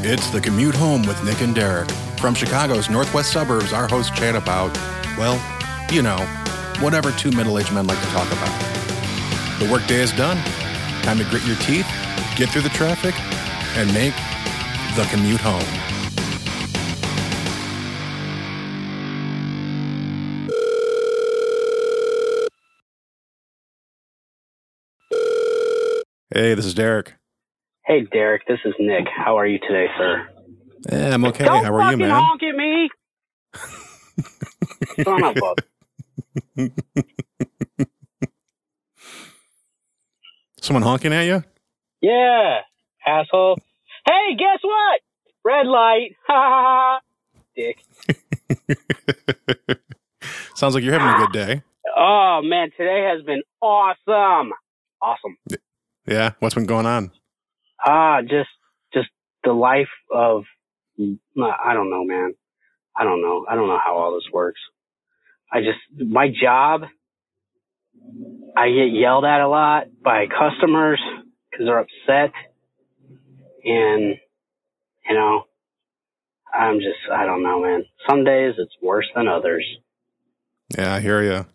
It's the commute home with Nick and Derek. From Chicago's northwest suburbs, our hosts chat about, well, you know, whatever two middle aged men like to talk about. The workday is done. Time to grit your teeth, get through the traffic, and make the commute home. Hey, this is Derek. Hey, Derek, this is Nick. How are you today, sir? Yeah, I'm okay. Don't How are you, man? man? honk at me! Son of a... Someone honking at you? Yeah, asshole. Hey, guess what? Red light. Ha ha ha. Dick. Sounds like you're having a good day. Oh, man, today has been awesome. Awesome. Yeah. What's been going on? Ah, just, just the life of, I don't know, man. I don't know. I don't know how all this works. I just, my job, I get yelled at a lot by customers because they're upset. And, you know, I'm just, I don't know, man. Some days it's worse than others. Yeah, I hear you.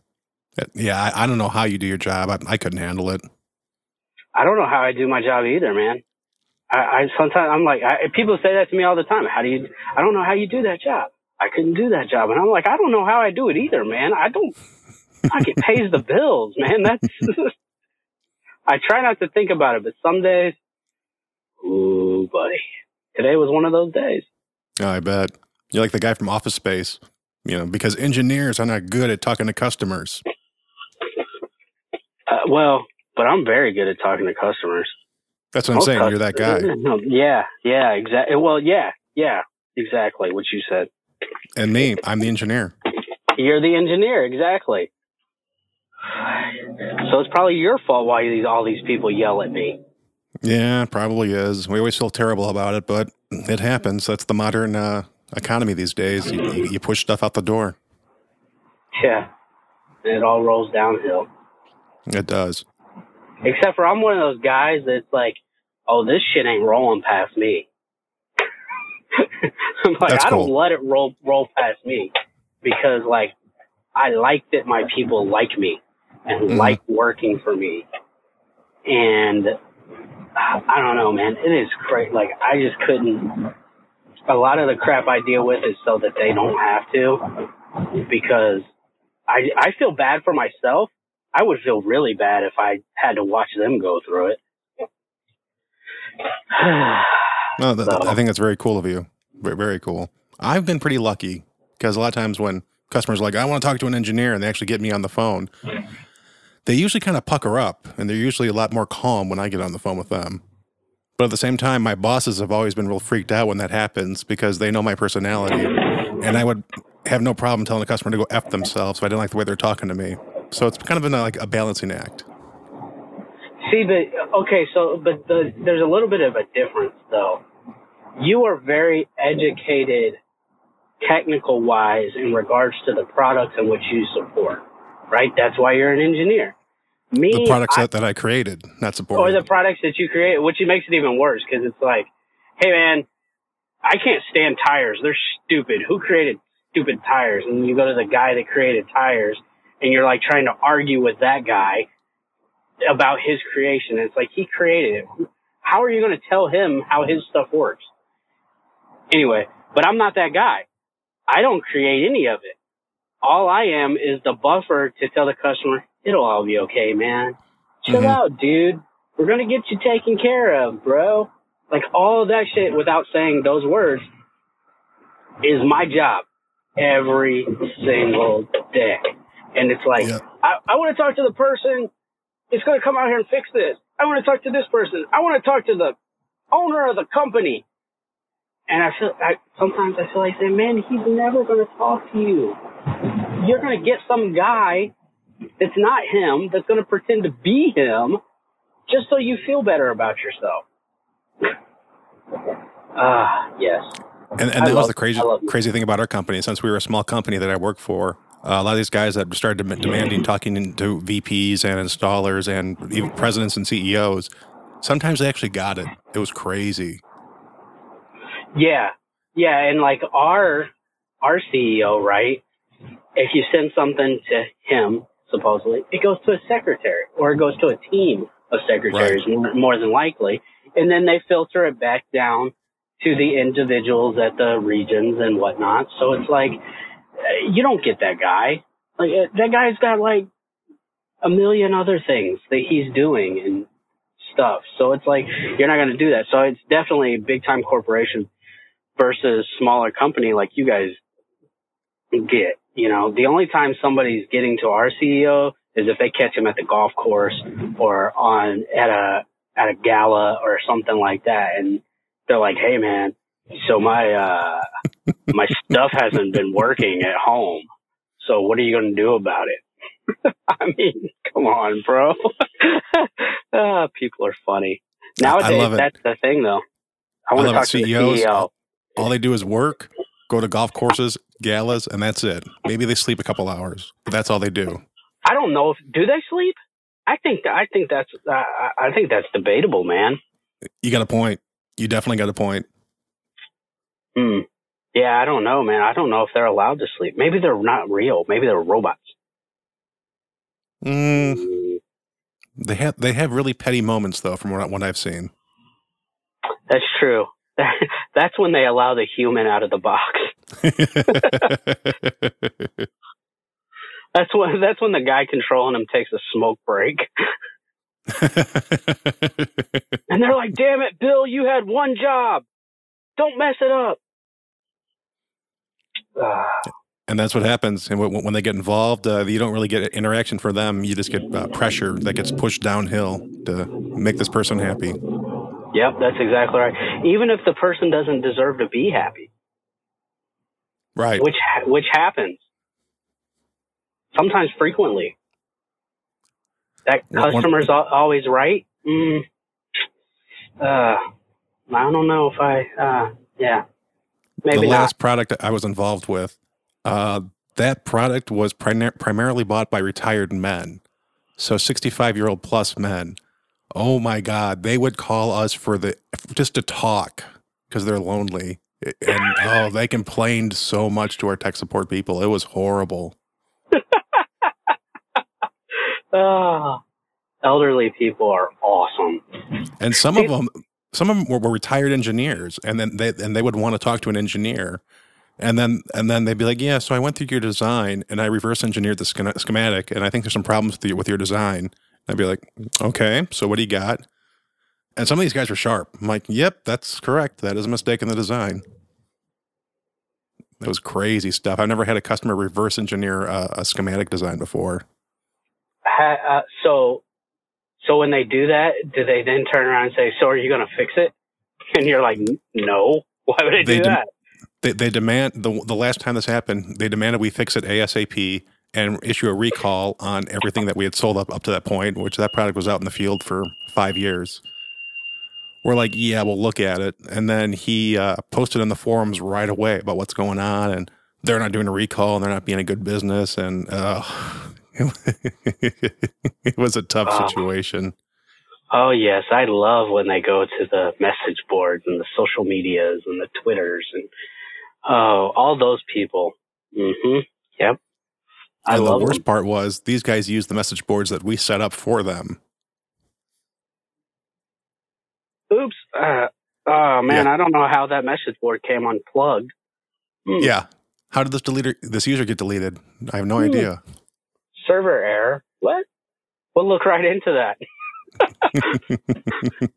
Yeah, I, I don't know how you do your job. I, I couldn't handle it. I don't know how I do my job either, man. I, I sometimes I'm like, I, people say that to me all the time. How do you? I don't know how you do that job. I couldn't do that job, and I'm like, I don't know how I do it either, man. I don't. Like it pays the bills, man. That's. I try not to think about it, but some days, ooh, buddy, today was one of those days. Oh, I bet. You're like the guy from Office Space, you know, because engineers are not good at talking to customers. Uh, well, but I'm very good at talking to customers. That's what I'm saying. You're that guy. Yeah, yeah, exactly. Well, yeah, yeah, exactly what you said. And me, I'm the engineer. You're the engineer, exactly. So it's probably your fault why these all these people yell at me. Yeah, probably is. We always feel terrible about it, but it happens. That's the modern uh, economy these days. You, you you push stuff out the door. Yeah, and it all rolls downhill. It does. Except for I'm one of those guys that's like, oh, this shit ain't rolling past me. I'm like, That's I don't cool. let it roll roll past me because like I like that my people like me and Mhm. like working for me. And I don't know, man. It is great. Like I just couldn't. A lot of the crap I deal with is so that they don't have to, because I I feel bad for myself. I would feel really bad if I had to watch them go through it. No, th- So- I think that's very cool of you. Very, very cool. I've been pretty lucky because a lot of times when customers are like, I want to talk to an engineer, and they actually get me on the phone, they usually kind of pucker up and they're usually a lot more calm when I get on the phone with them. But at the same time, my bosses have always been real freaked out when that happens because they know my personality. And I would have no problem telling a customer to go F themselves if I didn't like the way they're talking to me. So it's kind of been like a balancing act. See, but okay, so but the, there's a little bit of a difference though. You are very educated, technical wise, in regards to the products in which you support, right? That's why you're an engineer. Me, The products I- that, that I created, not support. or the products that you create, which makes it even worse because it's like, hey man, I can't stand tires. They're stupid. Who created stupid tires? And you go to the guy that created tires, and you're like trying to argue with that guy about his creation. It's like he created it. How are you going to tell him how his stuff works? Anyway, but I'm not that guy. I don't create any of it. All I am is the buffer to tell the customer, it'll all be okay, man. Chill Mhm. out, dude. We're going to get you taken care of, bro. Like all of that shit without saying those words is my job every single day. And it's like, Yeah. I, I want to talk to the person that's going to come out here and fix this. I want to talk to this person. I want to talk to the owner of the company. And I feel, I, sometimes I feel like saying, man, he's never going to talk to you. You're going to get some guy that's not him, that's going to pretend to be him, just so you feel better about yourself. Ah, yes. And, and that was the crazy I love you. crazy thing about our company. Since we were a small company that I worked for, uh, a lot of these guys that started dem- demanding talking to VPs and installers and even presidents and CEOs, sometimes they actually got it. It was crazy. Yeah, yeah, and like our our CEO, right? If you send something to him, supposedly, it goes to a secretary or it goes to a team of secretaries more, more than likely, and then they filter it back down to the individuals at the regions and whatnot. So it's like you don't get that guy. Like uh, that guy's got like a million other things that he's doing and stuff. So it's like you're not going to do that. So it's definitely big time corporation versus smaller company like you guys get. You know, the only time somebody's getting to our CEO is if they catch him at the golf course or on at a at a gala or something like that, and they're like, "Hey, man, so my uh my stuff hasn't been working at home. So what are you going to do about it?" I mean, come on, bro. uh, people are funny nowadays. That's the thing, though. I want to talk CEOs, to the CEO. All they do is work, go to golf courses, galas, and that's it. Maybe they sleep a couple hours, but that's all they do. I don't know if do they sleep. I think I think that's uh, I think that's debatable, man. You got a point. You definitely got a point. Hmm. Yeah, I don't know, man. I don't know if they're allowed to sleep. Maybe they're not real. Maybe they're robots. Mm. mm. They have they have really petty moments though, from what, what I've seen. That's true. That's when they allow the human out of the box. that's when that's when the guy controlling him takes a smoke break. and they're like, "Damn it, Bill, you had one job. Don't mess it up." And that's what happens. And when they get involved, uh, you don't really get interaction for them. You just get uh, pressure that gets pushed downhill to make this person happy. Yep, that's exactly right. Even if the person doesn't deserve to be happy. Right. Which which happens. Sometimes frequently. That customer's One, always right. Mm, uh, I don't know if I. Uh, yeah. Maybe the last not. product I was involved with, uh, that product was prim- primarily bought by retired men, so sixty-five year old plus men Oh my God, they would call us for the just to talk because they're lonely, and oh, they complained so much to our tech support people. It was horrible. oh, elderly people are awesome, and some of them, some of them were, were retired engineers, and then they and they would want to talk to an engineer, and then and then they'd be like, "Yeah, so I went through your design and I reverse engineered the schematic, and I think there's some problems with your, with your design." I'd be like, okay, so what do you got? And some of these guys are sharp. I'm like, yep, that's correct. That is a mistake in the design. That was crazy stuff. I've never had a customer reverse engineer a, a schematic design before. Uh, so, so when they do that, do they then turn around and say, "So are you going to fix it?" And you're like, "No. Why would I do de- that?" They, they demand the the last time this happened, they demanded we fix it ASAP and issue a recall on everything that we had sold up up to that point, which that product was out in the field for five years. We're like, yeah, we'll look at it, and then he uh, posted in the forums right away about what's going on, and they're not doing a recall, and they're not being a good business, and uh, it was a tough oh. situation. Oh yes, I love when they go to the message boards and the social medias and the twitters and oh, all those people. Mm-hmm. Yep. I and the worst them. part was these guys used the message boards that we set up for them. Oops. Uh, oh man, yeah. I don't know how that message board came unplugged. Hmm. Yeah. How did this deleter this user get deleted? I have no hmm. idea. Server error. What? We'll look right into that.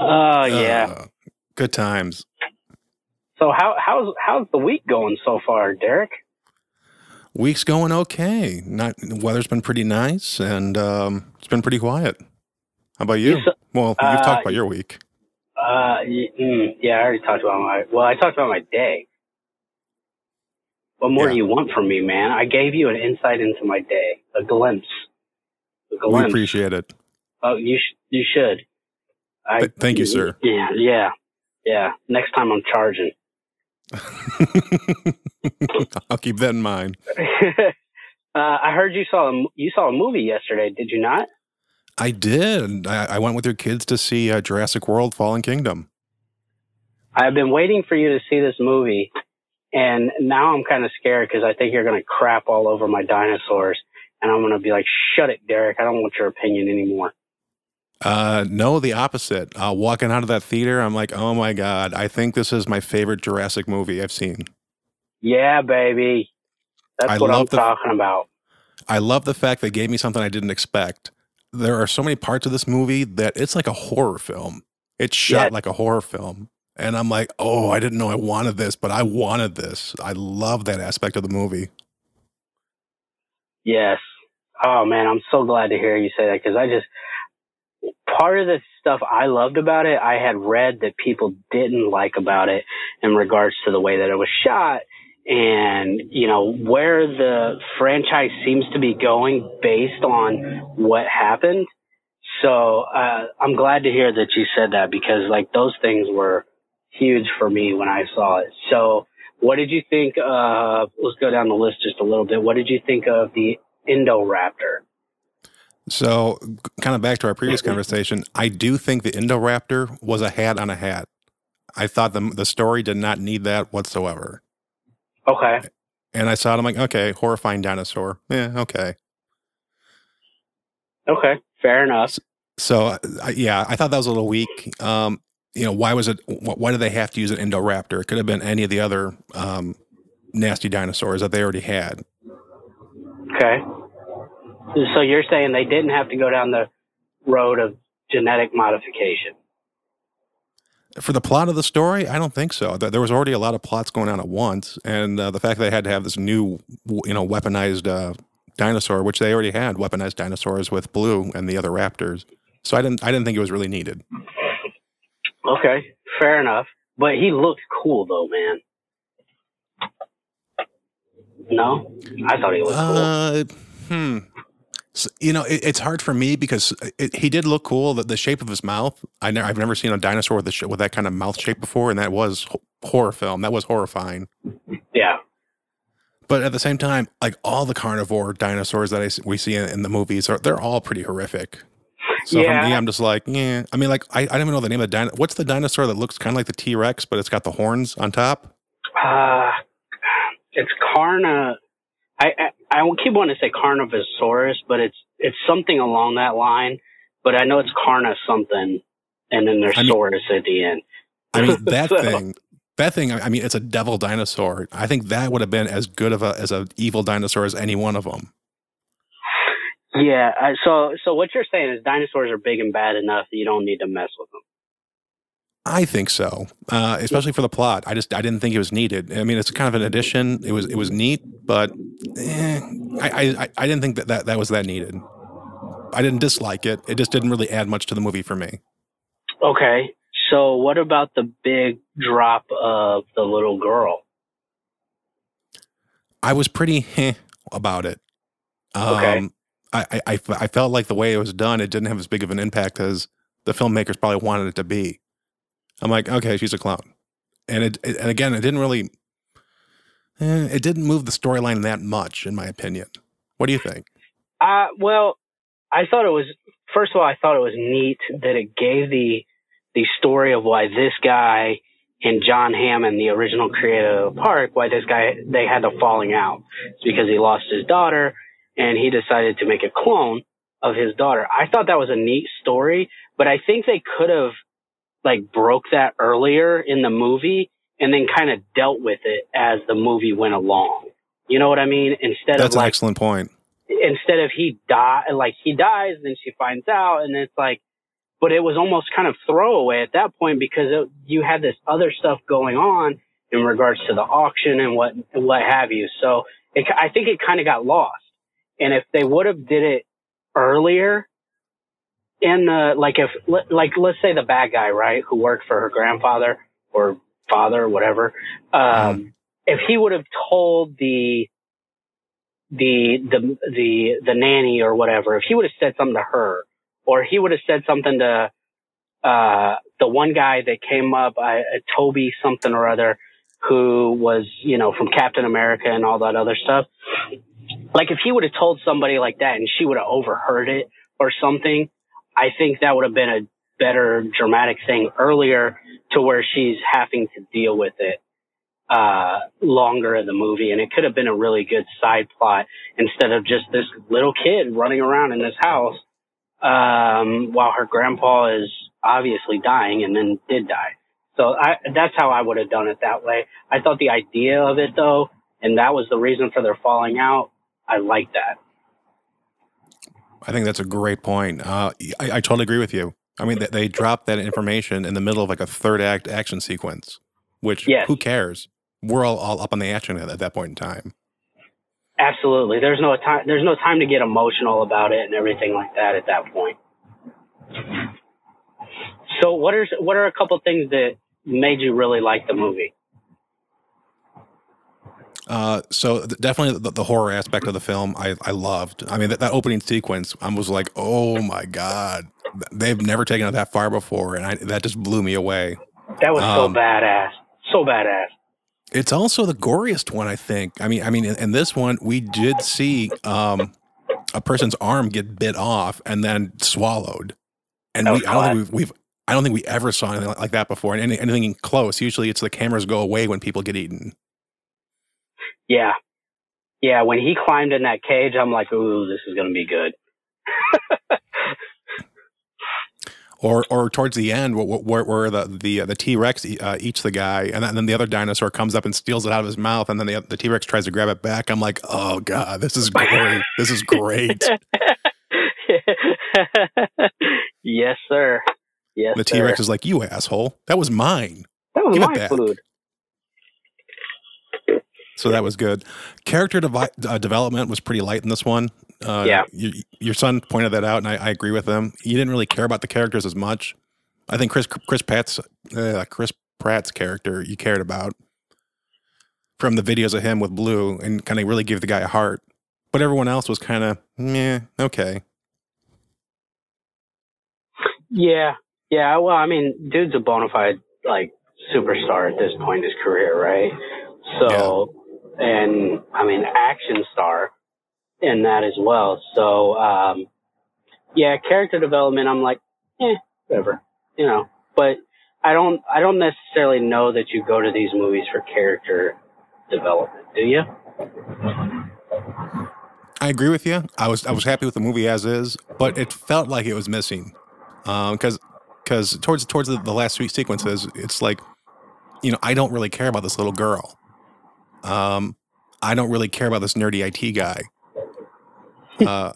oh yeah. Uh, good times. So how how's how's the week going so far, Derek? Week's going okay. Not weather's been pretty nice, and um, it's been pretty quiet. How about you? you well, you've uh, talked about your week. Uh, mm, yeah, I already talked about my. Well, I talked about my day. What more yeah. do you want from me, man? I gave you an insight into my day, a glimpse. A glimpse. We appreciate it. Oh, you sh- you should. I, Th- thank you, sir. Yeah, yeah, yeah. Next time I'm charging. I'll keep that in mind. uh, I heard you saw a, you saw a movie yesterday. Did you not? I did. I, I went with your kids to see uh, Jurassic World: Fallen Kingdom. I've been waiting for you to see this movie, and now I'm kind of scared because I think you're going to crap all over my dinosaurs, and I'm going to be like, "Shut it, Derek! I don't want your opinion anymore." Uh, no, the opposite. Uh, walking out of that theater, I'm like, oh my god, I think this is my favorite Jurassic movie I've seen. Yeah, baby, that's I what I'm the- talking about. I love the fact they gave me something I didn't expect. There are so many parts of this movie that it's like a horror film. It's shot Yeah. like a horror film. And I'm like, oh, I didn't know I wanted this, but I wanted this. I love that aspect of the movie. Yes. Oh man, I'm so glad to hear you say that because I just part of the stuff I loved about it, I had read that people didn't like about it in regards to the way that it was shot and you know where the franchise seems to be going based on what happened. So uh, I'm glad to hear that you said that because like those things were huge for me when I saw it. So what did you think? of, let's go down the list just a little bit. What did you think of the Indoraptor? So, kind of back to our previous conversation, I do think the Indoraptor was a hat on a hat. I thought the the story did not need that whatsoever. Okay. And I saw it, I'm like, okay, horrifying dinosaur. Yeah, okay. Okay. Fair enough. So, I yeah, I thought that was a little weak. Um, you know, why was it? Why did they have to use an Indoraptor? It could have been any of the other um, nasty dinosaurs that they already had. Okay. So you're saying they didn't have to go down the road of genetic modification? For the plot of the story, I don't think so. There there was already a lot of plots going on at once, and uh, the fact that they had to have this new, you know, weaponized uh, dinosaur, which they already had weaponized dinosaurs with Blue and the other raptors. So I didn't, I didn't think it was really needed. Okay. Fair enough. But he looked cool though, man. No? I thought he looked cool. Uh, hmm. So, you know, it, it's hard for me because it, he did look cool. The, the shape of his mouth, I I've never seen a dinosaur with, sh- with that kind of mouth shape before, and that was ho- horror film. That was horrifying. Yeah. But at the same time, like all the carnivore dinosaurs that I we see in, in the movies, are they're all pretty horrific. So Yeah. for me, I'm just like, yeah. I mean, like I, I don't even know the name of the dino. What's the dinosaur that looks kind of like the T Rex, but it's got the horns on top? Uh, it's Carna. I, I I keep wanting to say Carnovosaurus, but it's it's something along that line. But I know it's Carna something, and then there's I mean- Saurus at the end. I mean, that So- thing, that thing. I mean, it's a devil dinosaur. I think that would have been as good of a as a evil dinosaur as any one of them. Yeah. I, so so what you're saying is dinosaurs are big and bad enough that you don't need to mess with them. I think so, uh, especially for the plot. I just I didn't think it was needed. I mean, it's kind of an addition. It was it was neat, but eh, I, I I didn't think that, that that was that needed. I didn't dislike it. It just didn't really add much to the movie for me. Okay. So what about the big drop of the little girl? I was pretty heh about it. Um, Okay. I, I, I felt like the way it was done, it didn't have as big of an impact as the filmmakers probably wanted it to be. I'm like, okay, she's a clown, and it, it and again, it didn't really, eh, it didn't move the storyline that much, in my opinion. What do you think? Uh, well, I thought it was first of all, I thought it was neat that it gave the the story of why this guy and John Hammond, the original creator of the park, why this guy they had a falling out. It's because he lost his daughter and he decided to make a clone of his daughter. I thought that was a neat story, but I think they could have like broke that earlier in the movie and then kind of dealt with it as the movie went along. You know what I mean? Instead of That's of an like excellent point. instead of he die like he dies then she finds out and it's like but it was almost kind of throwaway at that point because it, you had this other stuff going on in regards to the auction and what and what have you so it, i think it kind of got lost and if they would have did it earlier in the like if like let's say the bad guy right who worked for her grandfather or father or whatever um if he would have told the the the the the nanny or whatever, if he would have said something to her, or he would have said something to uh the one guy that came up, uh, Toby something or other, who was you know from Captain America and all that other stuff. Like if he would have told somebody like that and she would have overheard it or something, I think that would have been a better dramatic thing earlier to where she's having to deal with it uh, longer in the movie, and it could have been a really good side plot instead of just this little kid running around in this house um, while her grandpa is obviously dying and then did die. So I, that's how I would have done it that way. I thought the idea of it though, and that was the reason for their falling out. I like that. I think that's a great point. Uh, I, I, totally agree with you. I mean, they, they dropped that information in the middle of like a third act action sequence, which yes. who cares? We're all, all up on the action at, at that point in time. Absolutely. There's no time. There's no time to get emotional about it and everything like that at that point. So, what are what are a couple things that made you really like the movie? Uh, so definitely the, the, horror aspect of the film, I, I loved. I mean, that, that, opening sequence, I was like, oh my god, they've never taken it that far before, and I, that just blew me away. That was um, so badass, so badass. It's also the goriest one, I think. I mean, I mean, in, in this one, we did see um, a person's arm get bit off and then swallowed, and we, I don't think we've, we've, I don't think we ever saw anything like that before. And any, anything close, usually it's the cameras go away when people get eaten. Yeah, yeah. When he climbed in that cage, I'm like, ooh, this is gonna be good. or or towards the end where, where the the uh, the T Rex uh, eats the guy, and then the other dinosaur comes up and steals it out of his mouth, and then the the T Rex tries to grab it back. I'm like, oh god, this is great. this is great. yes, sir. Yes. The T Rex is like, you asshole, that was mine. That was Give my food. So that was good. Character devi- uh, development was pretty light in this one. Uh, yeah. You, your son pointed that out, and I, I, agree with him. You didn't really care about the characters as much. I think Chris Chris Pratt's uh, Chris Pratt's character you cared about from the videos of him with Blue, and kind of really gave the guy a heart. But everyone else was kind of meh, okay. Yeah, yeah. Well, I mean, dude's a bona fide like superstar at this point in his career, right? So, yeah. And I mean, action star in that as well. So, um, yeah, character development, I'm like, eh, whatever, you know, but I don't, I don't necessarily know that you go to these movies for character development, do you? I agree with you. I was, I was happy with the movie as is, but it felt like it was missing. Um, cause, cause towards, towards the, the last three sequences, it's like, you know, I don't really care about this little girl. Um, I don't really care about this nerdy IT guy. Uh,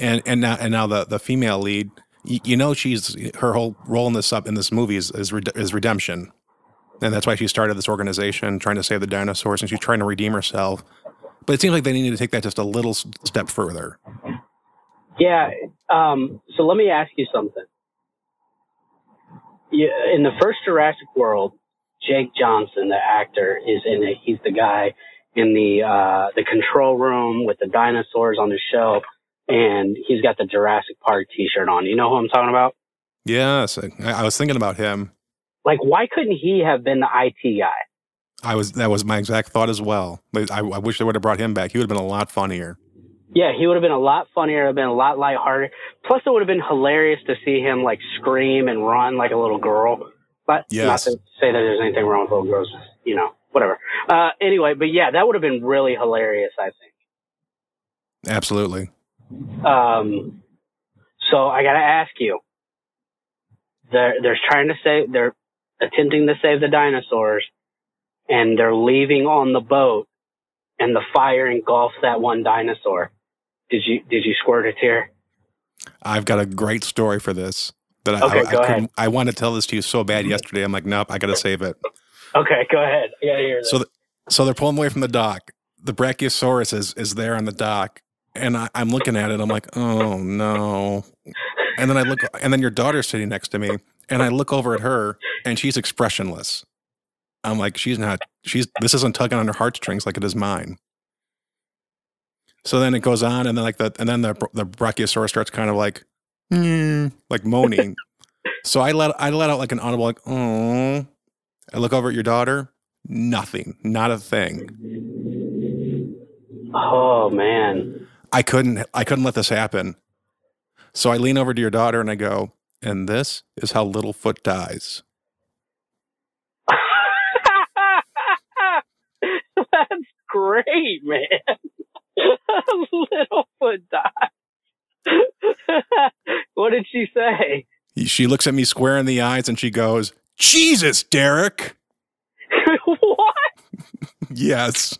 and and now and now the the female lead, you, you, know, she's her whole role in this up in this movie is is, is redemption, and that's why she started this organization trying to save the dinosaurs, and she's trying to redeem herself. But it seems like they needed to take that just a little step further. Yeah. Um, so let me ask you something. in the first Jurassic World, Jake Johnson, the actor, is in it. He's the guy in the uh, the control room with the dinosaurs on the shelf, and he's got the Jurassic Park T-shirt on. You know who I'm talking about? Yes, I, I was thinking about him. Like, why couldn't he have been the IT guy? I was that was my exact thought as well. I, I wish they would have brought him back. He would have been a lot funnier. Yeah, he would have been a lot funnier. Have been a lot lighthearted. Plus, it would have been hilarious to see him like scream and run like a little girl. But yes. not to say that there's anything wrong with little girls, you know, whatever. Uh, anyway, but yeah, that would have been really hilarious, I think. Absolutely. Um, so I got to ask you. They're they're trying to save. They're attempting to save the dinosaurs, and they're leaving on the boat, and the fire engulfs that one dinosaur. Did you did you squirt a tear? I've got a great story for this that okay, I, I, I, I want to tell this to you so bad mm-hmm. yesterday. I'm like, nope, I got to save it. Okay, go ahead. Yeah, hear So, the, so they're pulling away from the dock. The Brachiosaurus is is there on the dock, and I, I'm looking at it. I'm like, oh no. And then I look, and then your daughter's sitting next to me, and I look over at her, and she's expressionless. I'm like, she's not. She's this isn't tugging on her heartstrings like it is mine. So then it goes on, and then like the and then the the Brachiosaurus starts kind of like Mm. like moaning. so I let I let out like an audible like oh. I look over at your daughter. Nothing. Not a thing. Oh man. I couldn't I couldn't let this happen. So I lean over to your daughter and I go, and this is how Littlefoot dies. That's great, man. Littlefoot dies. what did she say? She looks at me square in the eyes and she goes, Jesus, Derek. what? yes.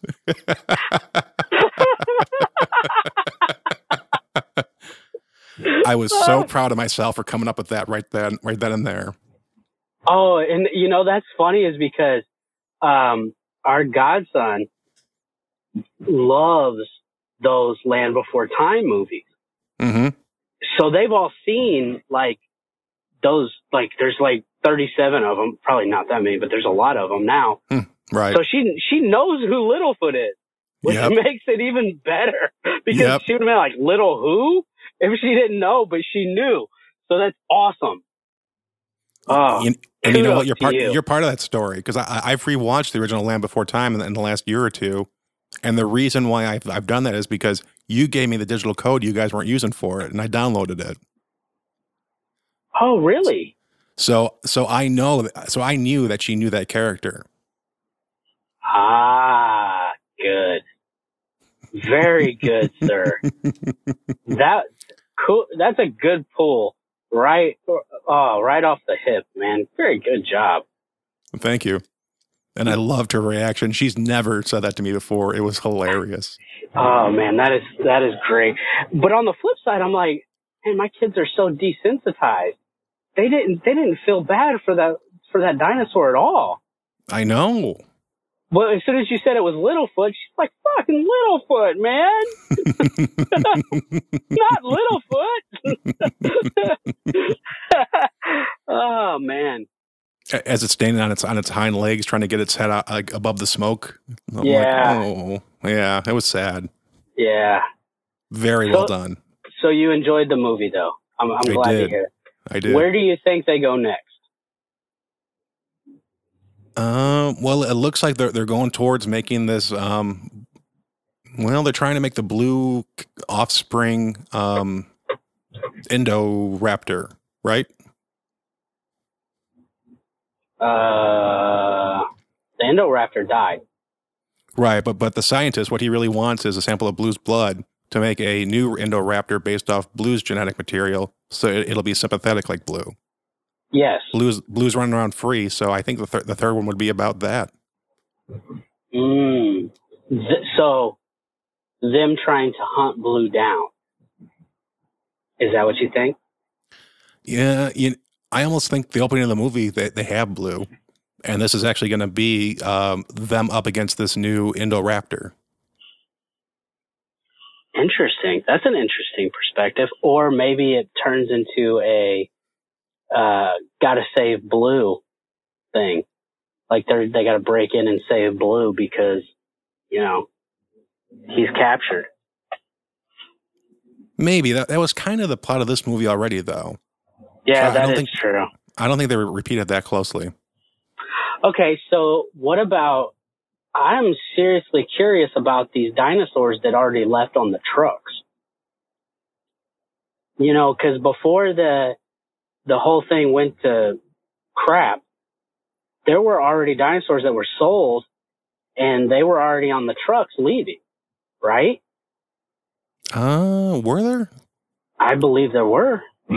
I was so proud of myself for coming up with that right then, right then and there. Oh, and you know that's funny is because um, our godson loves those Land Before Time movies. Mm-hmm. So they've all seen like those, like there's like 37 of them, probably not that many, but there's a lot of them now. Right. So she she knows who Littlefoot is, which Yep. makes it even better because Yep. she would have been like Little who if she didn't know, but she knew. So that's awesome. Oh, You- and you know what? You're part. you. Are part of that story because I, I've rewatched the original Land Before Time in the, in the last year or two, and the reason why I've, I've done that is because you gave me the digital code you guys weren't using for it, and I downloaded it. oh, really? So so I know. So I knew that she knew that character. Ah, good. Very good, sir. That cool. That's a good pull. Right. Oh, right off the hip, man. Very good job. Thank you. And I loved her reaction. She's never said that to me before. It was hilarious. Oh man, that is that is great. But on the flip side, I'm like, man, my kids are so desensitized. They didn't they didn't feel bad for that for that dinosaur at all. I know. Well, as soon as you said it was Littlefoot, she's like, fucking Littlefoot, man. Not Littlefoot. oh man. As it's standing on its on its hind legs, trying to get its head out, like above the smoke. I'm like, Yeah. oh, yeah. It was sad. Yeah. Very So- well done. So you enjoyed the movie though. I'm, I'm glad to hear. it. I did. Where do you think they go next? Uh, well, it looks like they're they're going towards making this. Um, well, they're trying to make the blue offspring um, Indoraptor, right? Uh, the Indoraptor died. Right, but but the scientist, what he really wants is a sample of Blue's blood to make a new Indoraptor based off Blue's genetic material, so it, it'll be sympathetic like Blue. Yes. Blue's Blue's running around free, so I think the thir- the third one would be about that. Mm. Th- so, them trying to hunt Blue down. Is that what you think? Yeah, you, I almost think the opening of the movie they they have Blue, and this is actually going to be um, them up against this new Indoraptor. Interesting. That's an interesting perspective. Or maybe it turns into a uh, gotta save Blue thing. Like they're they gotta break in and save Blue because you know he's captured. Maybe that that was kind of the plot of this movie already, though. Yeah, I that don't is think- true. I don't think they repeated that closely. Okay, so what about? I'm seriously curious about these dinosaurs that already left on the trucks. You know, because before the the whole thing went to crap, there were already dinosaurs that were sold, and they were already on the trucks leaving. Right? Uh, were there? I believe there were.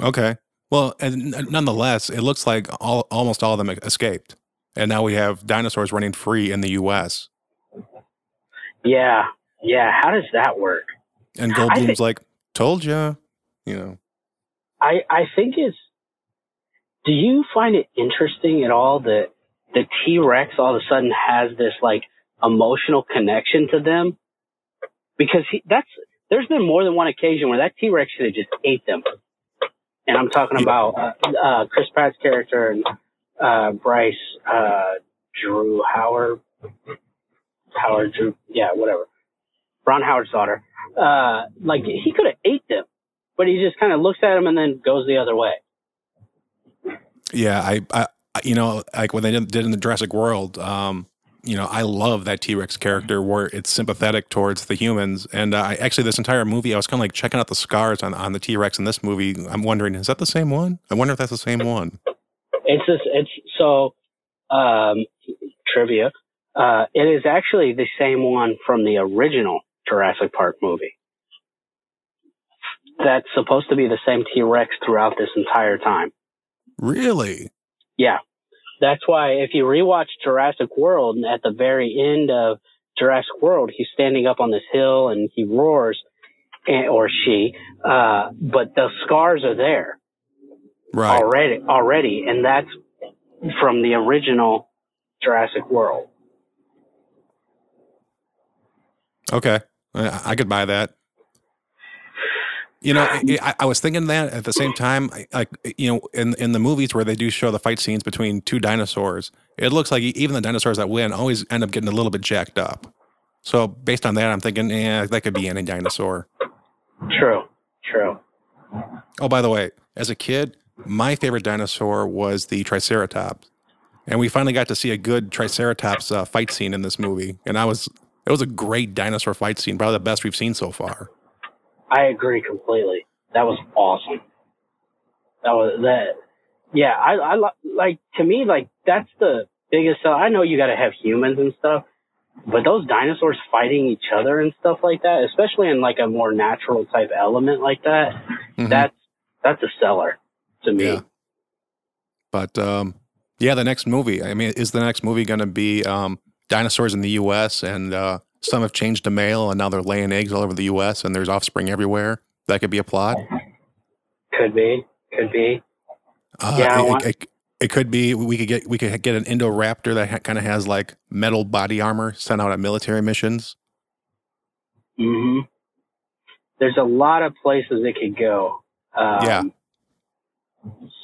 Okay. Well, and nonetheless, it looks like all, almost all of them escaped, and now we have dinosaurs running free in the U.S. Yeah, yeah. How does that work? And Goldblum's think- like, "Told ya," you know. I I think it's. Do you find it interesting at all that the T Rex all of a sudden has this like emotional connection to them? Because he, that's there's been more than one occasion where that T Rex should have just ate them. And I'm talking about uh, uh, Chris Pratt's character and uh, Bryce uh, Drew Howard, Howard Drew, yeah, whatever. Ron Howard's daughter. Uh, like he could have ate them but he just kind of looks at him and then goes the other way. Yeah, I, I, you know, like when they did, did in the Jurassic World, um, you know, I love that T Rex character where it's sympathetic towards the humans. And uh, I actually, this entire movie, I was kind of like checking out the scars on, on the T Rex in this movie. I'm wondering, is that the same one? I wonder if that's the same one. It's this. It's so um, trivia. Uh, it is actually the same one from the original Jurassic Park movie. That's supposed to be the same T Rex throughout this entire time. Really? Yeah. That's why if you rewatch Jurassic World at the very end of Jurassic World, he's standing up on this hill and he roars, and, or she, uh, but the scars are there Right. already, already, and that's from the original Jurassic World. Okay. I, I could buy that. You know, I, I- I was thinking that at the same time, like you know, in in the movies where they do show the fight scenes between two dinosaurs, it looks like even the dinosaurs that win always end up getting a little bit jacked up. So based on that, I'm thinking, yeah, that could be any dinosaur. True, true. Oh, by the way, as a kid, my favorite dinosaur was the Triceratops, and we finally got to see a good Triceratops uh, fight scene in this movie, and I was it was a great dinosaur fight scene, probably the best we've seen so far. I agree completely. That was awesome. That was that. Yeah, I, I like to me like that's the biggest. sell. I know you got to have humans and stuff, but those dinosaurs fighting each other and stuff like that, especially in like a more natural type element like that, Mhm. that's that's a seller to me. Yeah. But um, yeah, the next movie. I mean, is the next movie going to be um, dinosaurs in the U.S. and uh, some have changed to male and now they're laying eggs all over the U.S. and there's offspring everywhere? That could be a plot. Could be, could be. Uh, Yeah, it, want- it, it could be we could get we could get an Indoraptor that ha- kind of has like metal body armor sent out on military missions. hmm There's a lot of places it could go. Um, Yeah.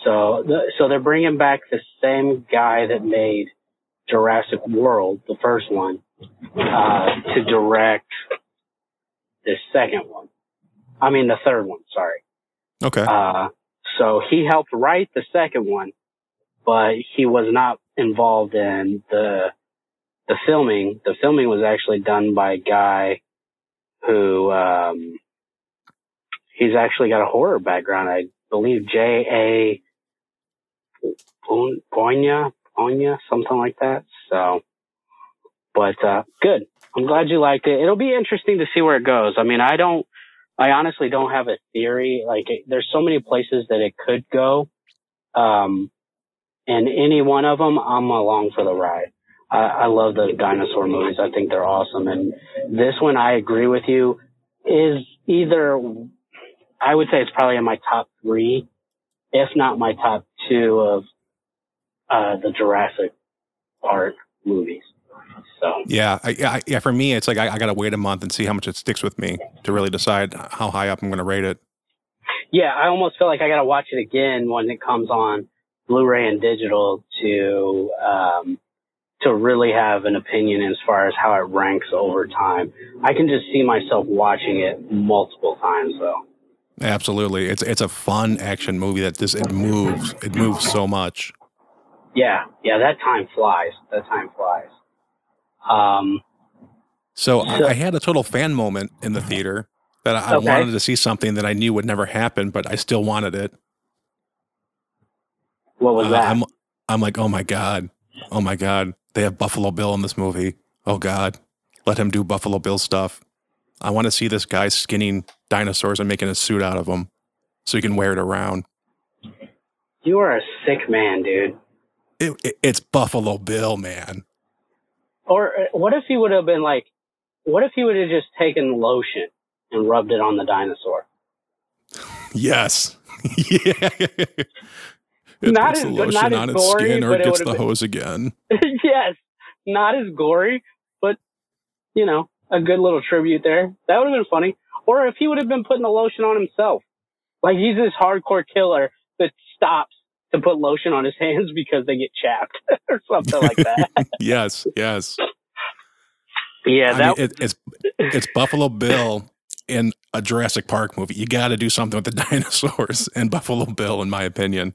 So, the, so they're bringing back the same guy that made Jurassic World, the first one, uh, to direct the second one. I mean, the third one. Sorry. Okay. Uh, so he helped write the second one, but he was not involved in the the filming. The filming was actually done by a guy who um, he's actually got a horror background. I believe J. A. Bonya, Bonya, something like that. So, but uh, good. I'm glad you liked it. It'll be interesting to see where it goes. I mean, I don't. I honestly don't have a theory. Like, it, there's so many places that it could go. Um, and any one of them, I'm along for the ride. I, I love the dinosaur movies. I think they're awesome. And this one, I agree with you, is either, I would say it's probably in my top three, if not my top two of, uh, the Jurassic Park movies. So, yeah, I, yeah, I- yeah. For me, it's like I, I got to wait a month and see how much it sticks with me to really decide how high up I'm going to rate it. yeah, I almost feel like I got to watch it again when it comes on Blu-ray and digital to um, to really have an opinion as far as how it ranks over time. I can just see myself watching it multiple times though. Absolutely, it's it's a fun action movie that just it moves. It moves so much. Yeah, yeah, that time flies. That time flies. Um, So I, So- I had a total fan moment in the theater that I, Okay. I wanted to see something that I knew would never happen, but I still wanted it. what was Uh, that? I'm I'm like, oh my god, oh my god, they have Buffalo Bill in this movie. Oh god, let him do Buffalo Bill stuff. I want to see this guy skinning dinosaurs and making a suit out of them, so he can wear it around. you are a sick man, dude. It, it, it's Buffalo Bill, man. Or uh, what if he would have been like, what if he would have just taken lotion and rubbed it on the dinosaur? Yes, yeah. It Not puts as- the lotion not as on its gory, skin or but it it gets the been- hose again. yes, not as gory, but you know, a good little tribute there. That would have been funny. Or if he would have been putting the lotion on himself, like he's this hardcore killer that stops to put lotion on his hands because they get chapped or something like that. yes, yes. yeah, I that mean, it, it's it's Buffalo Bill in a Jurassic Park movie. You got to do something with the dinosaurs and Buffalo Bill, in my opinion.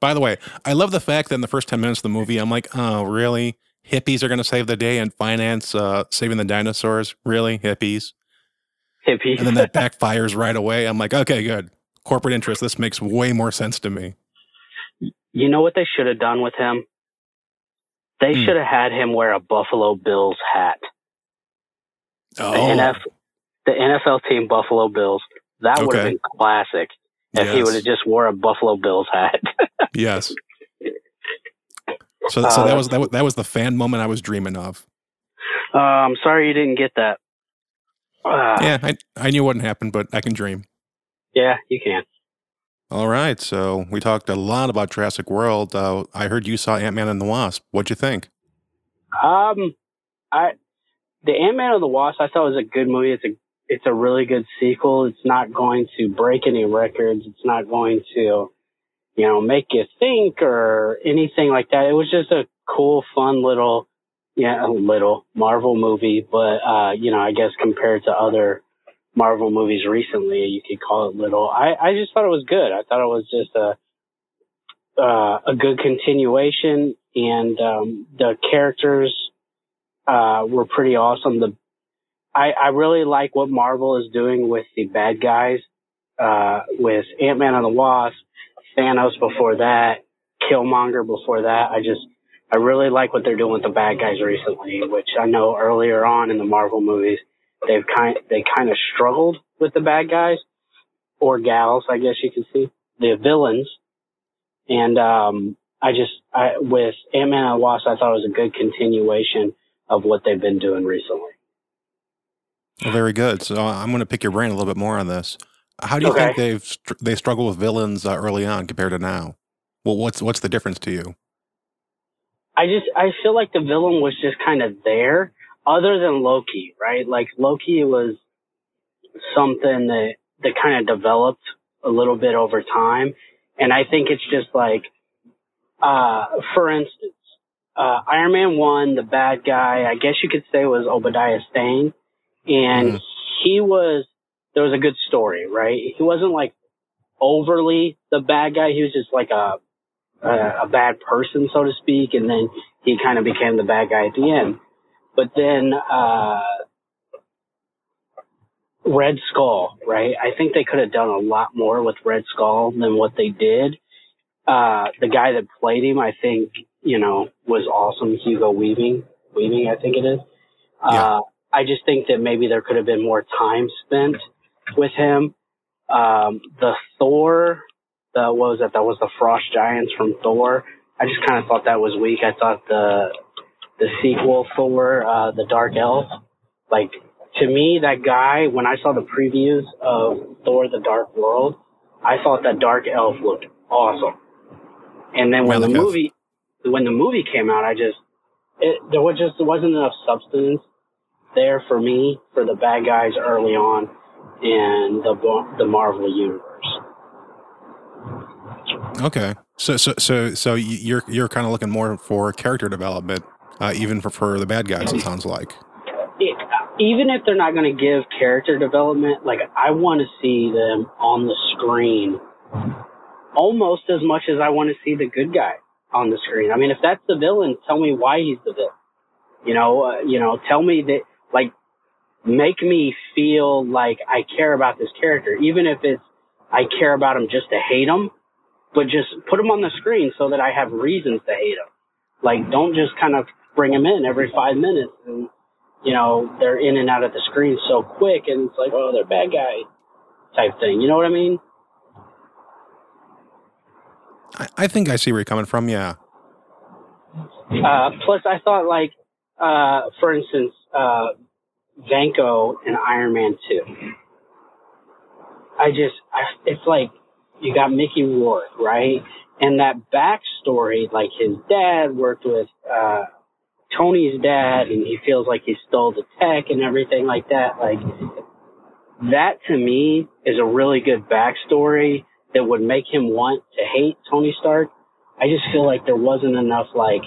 By the way, I love the fact that in the first ten minutes of the movie, I'm like, oh, really? Hippies are going to save the day and finance uh, saving the dinosaurs? Really, hippies? hippie. And then that backfires right away. I'm like, okay, good. Corporate interest. This makes way more sense to me. You know what they should have done with him? They hmm. should have had him wear a Buffalo Bills hat. Oh. The, NF, the NFL team Buffalo Bills. That okay. would have been classic if yes. he would have just wore a Buffalo Bills hat. yes. So, so uh, that was that, was that was the fan moment I was dreaming of. Uh, I'm sorry you didn't get that. Uh, yeah, I I knew it wouldn't happen, but I can dream. Yeah, you can. All right, so we talked a lot about Jurassic World. Uh, I heard you saw Ant Man and the Wasp. What'd you think? Um, I the Ant Man and the Wasp I thought was a good movie. It's a it's a really good sequel. It's not going to break any records. It's not going to, you know, make you think or anything like that. It was just a cool, fun little, yeah, little Marvel movie. But, uh, you know, I guess compared to other Marvel movies recently, you could call it little. I, I just thought it was good. I thought it was just a, uh, a good continuation and, um, the characters, uh, were pretty awesome. The, I, I really like what Marvel is doing with the bad guys, uh, with Ant-Man and the Wasp, Thanos before that, Killmonger before that. I just, I really like what they're doing with the bad guys recently, which I know earlier on in the Marvel movies, they've kind they kind of struggled with the bad guys or gals, I guess you can see the villains. And um, I just I, with Ant Man and Wasp, I thought it was a good continuation of what they've been doing recently. Well, very good. So I'm going to pick your brain a little bit more on this. How do you okay. think they've they struggle with villains uh, early on compared to now? Well, what's what's the difference to you? I just I feel like the villain was just kind of there other than Loki, right? Like Loki was something that that kind of developed a little bit over time, and I think it's just like, uh, for instance, uh, Iron Man one, the bad guy, I guess you could say was Obadiah Stane, and mm. he was there was a good story, right? He wasn't like overly the bad guy; he was just like a a, a bad person, so to speak, and then he kind of became the bad guy at the end. But then, uh, Red Skull, right? I think they could have done a lot more with Red Skull than what they did. Uh, the guy that played him, I think, you know, was awesome. Hugo Weaving, Weaving, I think it is. Yeah. Uh, I just think that maybe there could have been more time spent with him. Um, the Thor, the, what was that? That was the Frost Giants from Thor. I just kind of thought that was weak. I thought the the sequel for uh, the Dark Elf. Like to me, that guy when I saw the previews of Thor: The Dark World, I thought that Dark Elf looked awesome. And then when the movie when the movie came out, I just it, there was just there wasn't enough substance there for me for the bad guys early on in the the Marvel universe. Okay, so so so so you're you're kind of looking more for character development uh, even for, for the bad guys, it sounds like. It, even if they're not going to give character development, like I want to see them on the screen almost as much as I want to see the good guy on the screen. I mean, if that's the villain, tell me why he's the villain. You know, uh, you know, tell me that, like, make me feel like I care about this character, even if it's I care about him just to hate him, but just put him on the screen so that I have reasons to hate him. Like, don't just kind of bring them in every five minutes and you know they're in and out of the screen so quick and it's like oh they're bad guy type thing. You know what i mean? I, I think i see where you're coming from yeah. Uh, plus i thought like uh, for instance uh, vanko and iron man 2 i just I, it's like you got mickey rourke right? And that backstory like his dad worked with uh, Tony's dad and he feels like he stole the tech and everything like that. Like that to me is a really good backstory that would make him want to hate Tony Stark. I just feel like there wasn't enough like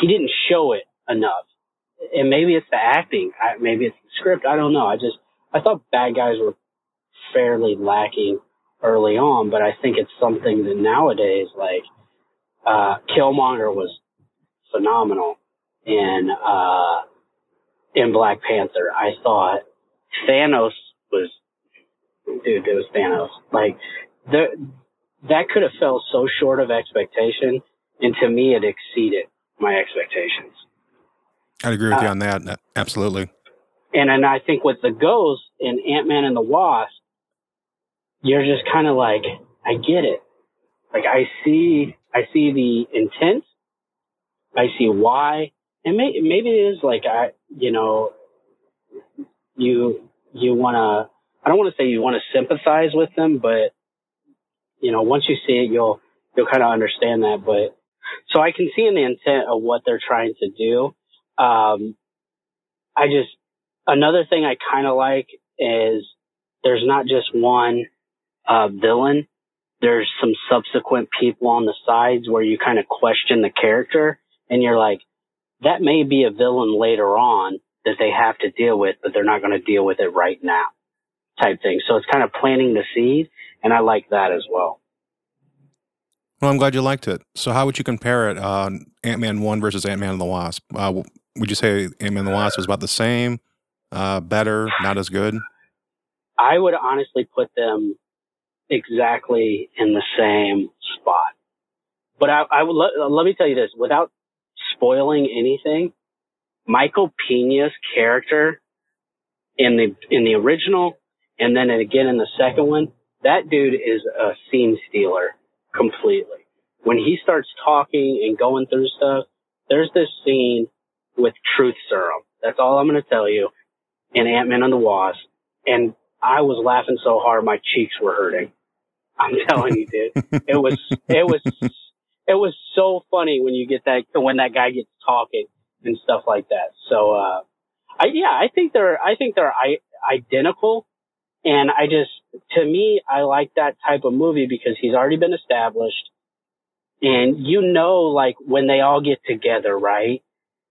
he didn't show it enough. And maybe it's the acting, I, maybe it's the script. I don't know. I just I thought bad guys were fairly lacking early on, but I think it's something that nowadays like uh Killmonger was phenomenal in uh, in Black Panther. I thought Thanos was, dude, it was Thanos. Like the that could have fell so short of expectation, and to me, it exceeded my expectations. I'd agree with uh, you on that. Absolutely. And and I think with the Ghost and Ant Man and the Wasp, you're just kind of like, I get it. Like I see, I see the intent. I see why, and may, maybe it is like I, you know, you you want to. I don't want to say you want to sympathize with them, but you know, once you see it, you'll you'll kind of understand that. But so I can see in the intent of what they're trying to do. Um, I just another thing I kind of like is there's not just one uh, villain. There's some subsequent people on the sides where you kind of question the character, and you're like, that may be a villain later on that they have to deal with, but they're not going to deal with it right now, type thing. So it's kind of planting the seed, and I like that as well. Well, I'm glad you liked it. So, how would you compare it, uh, Ant Man 1 versus Ant Man and the Wasp? Uh, would you say Ant Man and the Wasp was about the same, uh, better, not as good? I would honestly put them exactly in the same spot. But I, I would let, let me tell you this without spoiling anything. Michael Pena's character in the in the original, and then again in the second one, that dude is a scene stealer completely. When he starts talking and going through stuff, there's this scene with truth serum. That's all I'm going to tell you. In Ant Man and the Wasp, and I was laughing so hard my cheeks were hurting. I'm telling you, dude, it was it was it was so funny when you get that when that guy gets talking and stuff like that. So, uh, I yeah, I think they're I think they're I, identical and I just, to me, I like that type of movie because he's already been established. And you know, like when they all get together, right?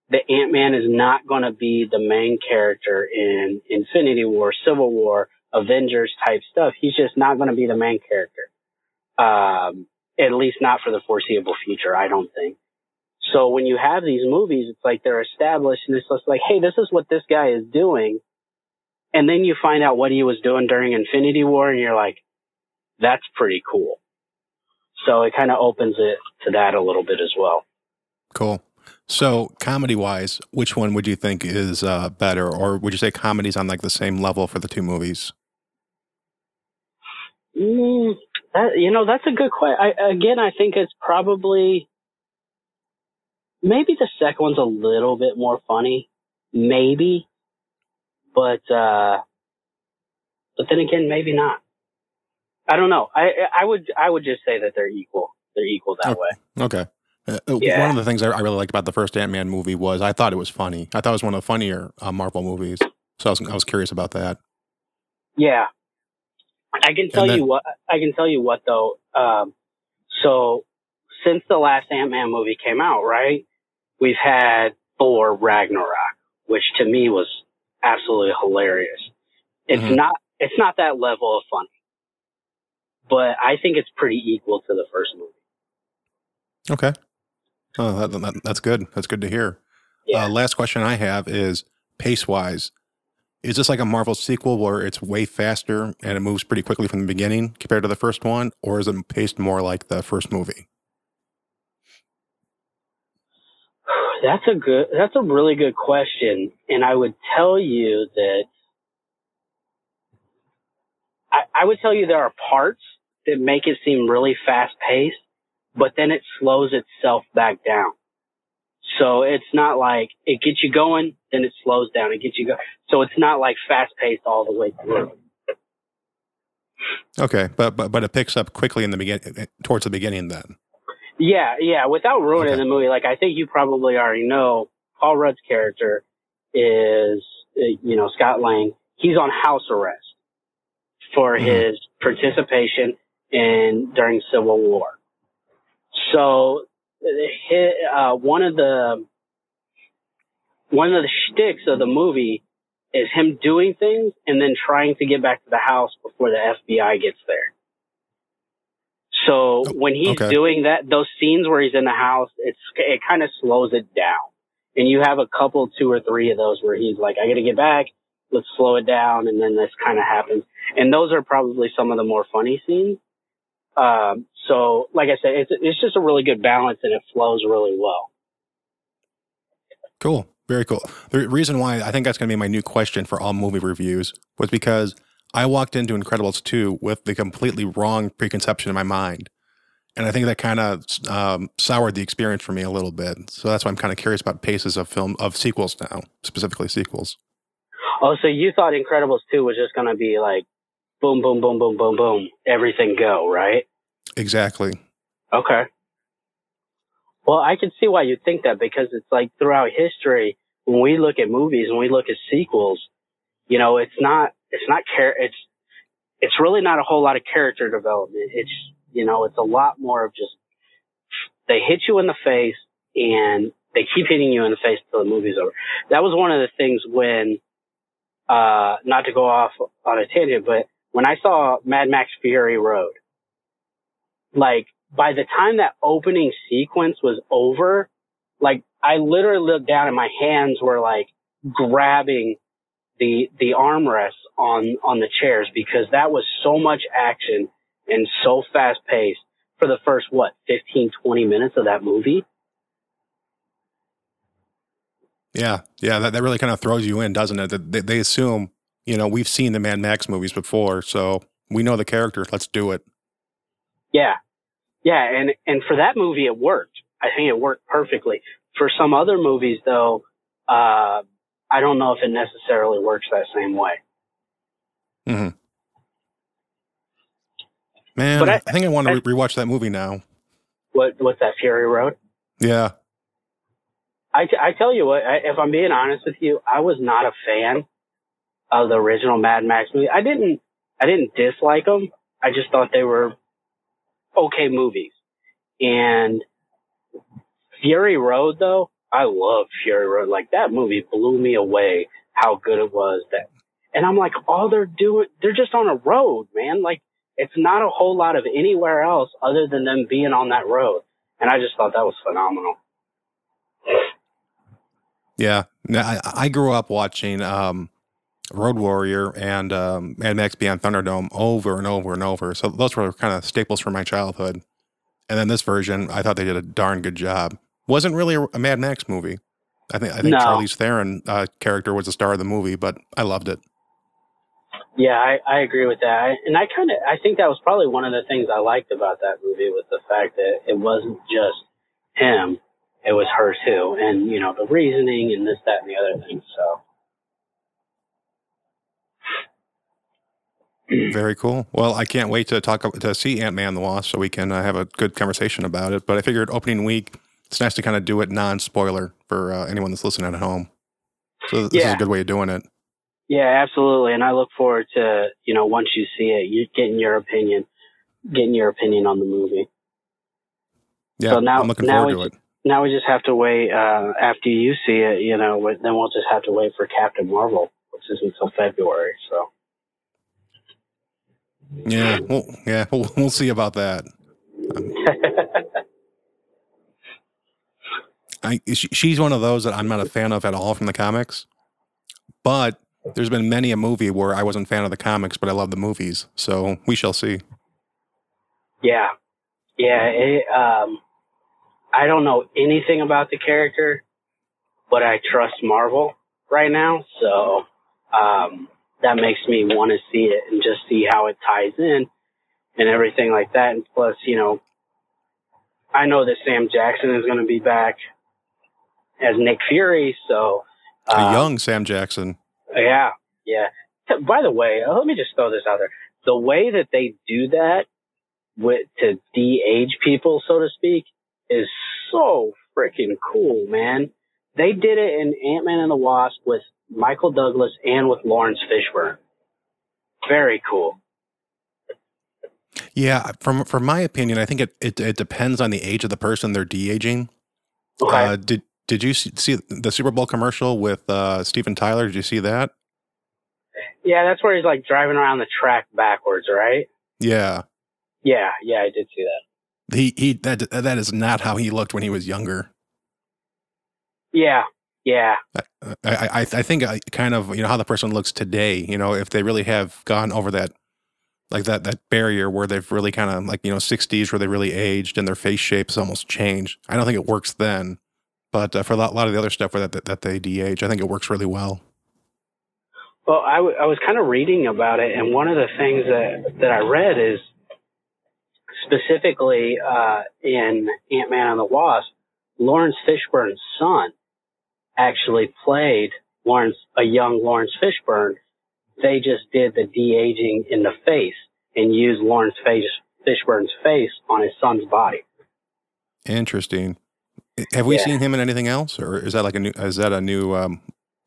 The Ant-Man is not going to be the main character in Infinity War, Civil War, Avengers type stuff. He's just not going to be the main character. Um, at least not for the foreseeable future, I don't think. So when you have these movies, it's like they're established and it's just like, hey, this is what this guy is doing. And then you find out what he was doing during Infinity War and you're like, that's pretty cool. So it kind of opens it to that a little bit as well. Cool. So comedy wise, which one would you think is uh, better, or would you say comedy's on like the same level for the two movies? Mm, that, you know, that's a good question. again, I think it's probably maybe the second one's a little bit more funny, maybe, but uh, but then again, maybe not. I don't know. I I would I would just say that they're equal. They're equal that oh, way. Okay. Uh, uh yeah. One of the things I, really liked about the first Ant Man movie was I thought it was funny. I thought it was one of the funnier uh, Marvel movies. So I was I was curious about that. Yeah, I can tell then, you what. I can tell you what though. Um, so since the last Ant Man movie came out, right? We've had Thor Ragnarok, which to me was absolutely hilarious. It's mm-hmm. not it's not that level of funny, but I think it's pretty equal to the first movie. Okay, oh, that, that, that's good. That's good to hear. Yeah. Uh, last question I have is pace wise. Is this like a Marvel sequel where it's way faster and it moves pretty quickly from the beginning compared to the first one, or is it paced more like the first movie? That's a good. That's a really good question, and I would tell you that I, I would tell you there are parts that make it seem really fast paced, but then it slows itself back down. So it's not like it gets you going, then it slows down. It gets you go. So it's not like fast paced all the way through. Okay, but but but it picks up quickly in the beginning, towards the beginning. Then yeah, yeah. Without ruining okay. the movie, like I think you probably already know, Paul Rudd's character is, uh, you know, Scott Lang. He's on house arrest for mm-hmm. his participation in during Civil War. So, his, uh, one of the one of the shticks of the movie is him doing things and then trying to get back to the house before the FBI gets there. So when he's okay. doing that, those scenes where he's in the house, it's it kind of slows it down. And you have a couple, two or three of those where he's like, "I got to get back. Let's slow it down," and then this kind of happens. And those are probably some of the more funny scenes. Um, so, like I said, it's it's just a really good balance, and it flows really well. Cool. Very cool. The reason why I think that's going to be my new question for all movie reviews was because I walked into Incredibles 2 with the completely wrong preconception in my mind. And I think that kind of um, soured the experience for me a little bit. So that's why I'm kind of curious about paces of film, of sequels now, specifically sequels. Oh, so you thought Incredibles 2 was just going to be like boom, boom, boom, boom, boom, boom, everything go, right? Exactly. Okay. Well, I can see why you think that because it's like throughout history, when we look at movies and we look at sequels, you know, it's not, it's not care, it's, it's really not a whole lot of character development. It's, you know, it's a lot more of just, they hit you in the face and they keep hitting you in the face until the movie's over. That was one of the things when, uh, not to go off on a tangent, but when I saw Mad Max Fury Road, like by the time that opening sequence was over, like I literally looked down and my hands were like grabbing the the armrests on on the chairs because that was so much action and so fast paced for the first what 15 20 minutes of that movie. Yeah. Yeah that, that really kind of throws you in doesn't it? They, they assume you know we've seen the mad max movies before so we know the characters let's do it yeah yeah, and and for that movie it worked. I think it worked perfectly. For some other movies though, uh, I don't know if it necessarily works that same way. hmm Man, but I, I think I want to re- rewatch that movie now. What what's that Fury Road? Yeah. I, t- I tell you what, I, if I'm being honest with you, I was not a fan of the original Mad Max movie. I didn't I didn't dislike them. I just thought they were okay movies. And Fury Road, though, I love Fury Road. Like that movie blew me away how good it was. That, and I'm like, all they're doing, they're just on a road, man. Like it's not a whole lot of anywhere else other than them being on that road. And I just thought that was phenomenal. Yeah, I, I grew up watching um, Road Warrior and um, Mad Max Beyond Thunderdome over and over and over. So those were kind of staples from my childhood. And then this version, I thought they did a darn good job. Wasn't really a, a Mad Max movie. I think I think no. Charlize Theron uh, character was the star of the movie, but I loved it. Yeah, I, I agree with that. And I kind of I think that was probably one of the things I liked about that movie was the fact that it wasn't just him; it was her too, and you know the reasoning and this, that, and the other thing. So Very cool. Well, I can't wait to talk to see Ant Man the Wasp so we can uh, have a good conversation about it. But I figured opening week, it's nice to kind of do it non spoiler for uh, anyone that's listening at home. So this yeah. is a good way of doing it. Yeah, absolutely. And I look forward to you know once you see it, you getting your opinion, getting your opinion on the movie. Yeah, so now, I'm looking now forward to it. Now we just have to wait uh, after you see it. You know, then we'll just have to wait for Captain Marvel, which is until February. So. Yeah, well, yeah, we'll, we'll see about that. Um, I, she, she's one of those that I'm not a fan of at all from the comics. But there's been many a movie where I wasn't a fan of the comics, but I love the movies. So we shall see. Yeah, yeah. It, um, I don't know anything about the character, but I trust Marvel right now. So um, that makes me want to see it and just see how it ties in and everything like that. And plus, you know, I know that Sam Jackson is going to be back as Nick Fury, so uh, a young Sam Jackson. Yeah, yeah. By the way, uh, let me just throw this out there: the way that they do that with to de-age people, so to speak, is so freaking cool, man. They did it in Ant Man and the Wasp with Michael Douglas and with Lawrence Fishburne. Very cool. Yeah, from from my opinion, I think it, it, it depends on the age of the person they're de aging. Okay. Uh, did did you see the Super Bowl commercial with uh, Steven Tyler? Did you see that? Yeah, that's where he's like driving around the track backwards, right? Yeah. Yeah, yeah, I did see that. He he that that is not how he looked when he was younger. Yeah, yeah. I, I, I think I kind of, you know, how the person looks today, you know, if they really have gone over that, like that, that barrier where they've really kind of like, you know, 60s where they really aged and their face shapes almost changed. I don't think it works then, But uh, for a lot, lot of the other stuff that, that that they de-age, I think it works really well. Well, I, w- I was kind of reading about it, and one of the things that that I read is specifically uh, in Ant Man and the Wasp, Lawrence Fishburne's son actually played Lawrence, a young Lawrence Fishburne. They just did the de aging in the face and used Lawrence Fishburne's face on his son's body. Interesting. Have we Yeah. seen him in anything else, or is that like a new? Is that a new um,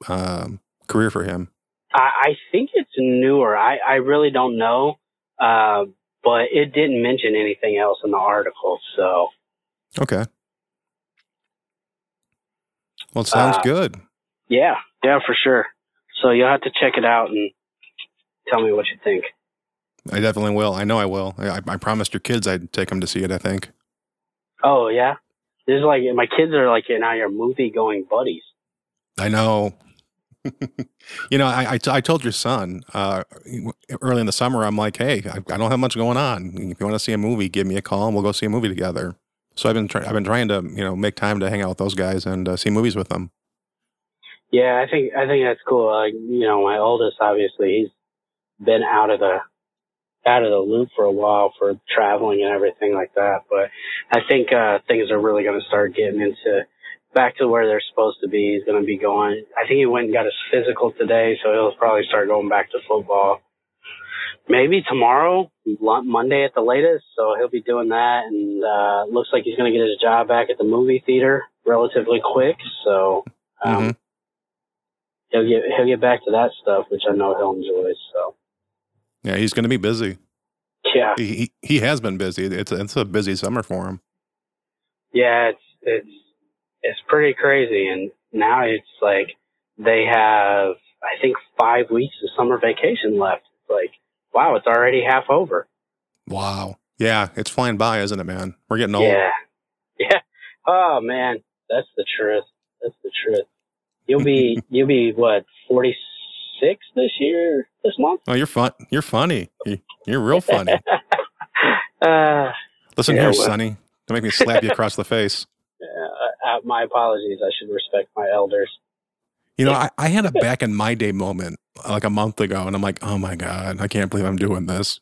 um, career for him? I, I think it's newer. I, I really don't know, uh, but it didn't mention anything else in the article. So Okay. Well, it sounds Uh, good. yeah, yeah, for sure. So you'll have to check it out and tell me what you think. I definitely will. I know I will. I, I promised your kids I'd take them to see it. I think. Oh yeah, this is like my kids are like now your movie going buddies. I know. you know, I, I, t- I told your son uh, early in the summer. I'm like, hey, I, I don't have much going on. If you want to see a movie, give me a call and we'll go see a movie together. So I've been try- I've been trying to you know make time to hang out with those guys and uh, see movies with them. Yeah, I think I think that's cool. Like you know, my oldest obviously he's been out of the out of the loop for a while for traveling and everything like that. But I think uh things are really going to start getting into back to where they're supposed to be. He's going to be going. I think he went and got his physical today, so he'll probably start going back to football. Maybe tomorrow, Monday at the latest. So he'll be doing that, and uh looks like he's going to get his job back at the movie theater relatively quick. So. Um, Mhm. he'll get he'll get back to that stuff, which I know he'll enjoy. So Yeah, he's going to be busy. yeah, He, he he has been busy. It's a, it's a busy summer for him. yeah, it's it's it's pretty crazy, and now it's like they have I think five weeks of summer vacation left. It's like wow, it's already half over. Wow. Yeah, it's flying by, isn't it, man? We're getting old. Yeah, yeah. Oh man, that's the truth. That's the truth. You'll be you'll be what forty six this year this month. Oh, you're fun. You're funny. You- You're real funny. uh, Listen Yeah, here, well- Sonny. Don't make me slap you across the face. uh, my apologies. I should respect my elders. You know, I, I had a back in my day moment like a month ago, and I'm like, oh my God, I can't believe I'm doing this.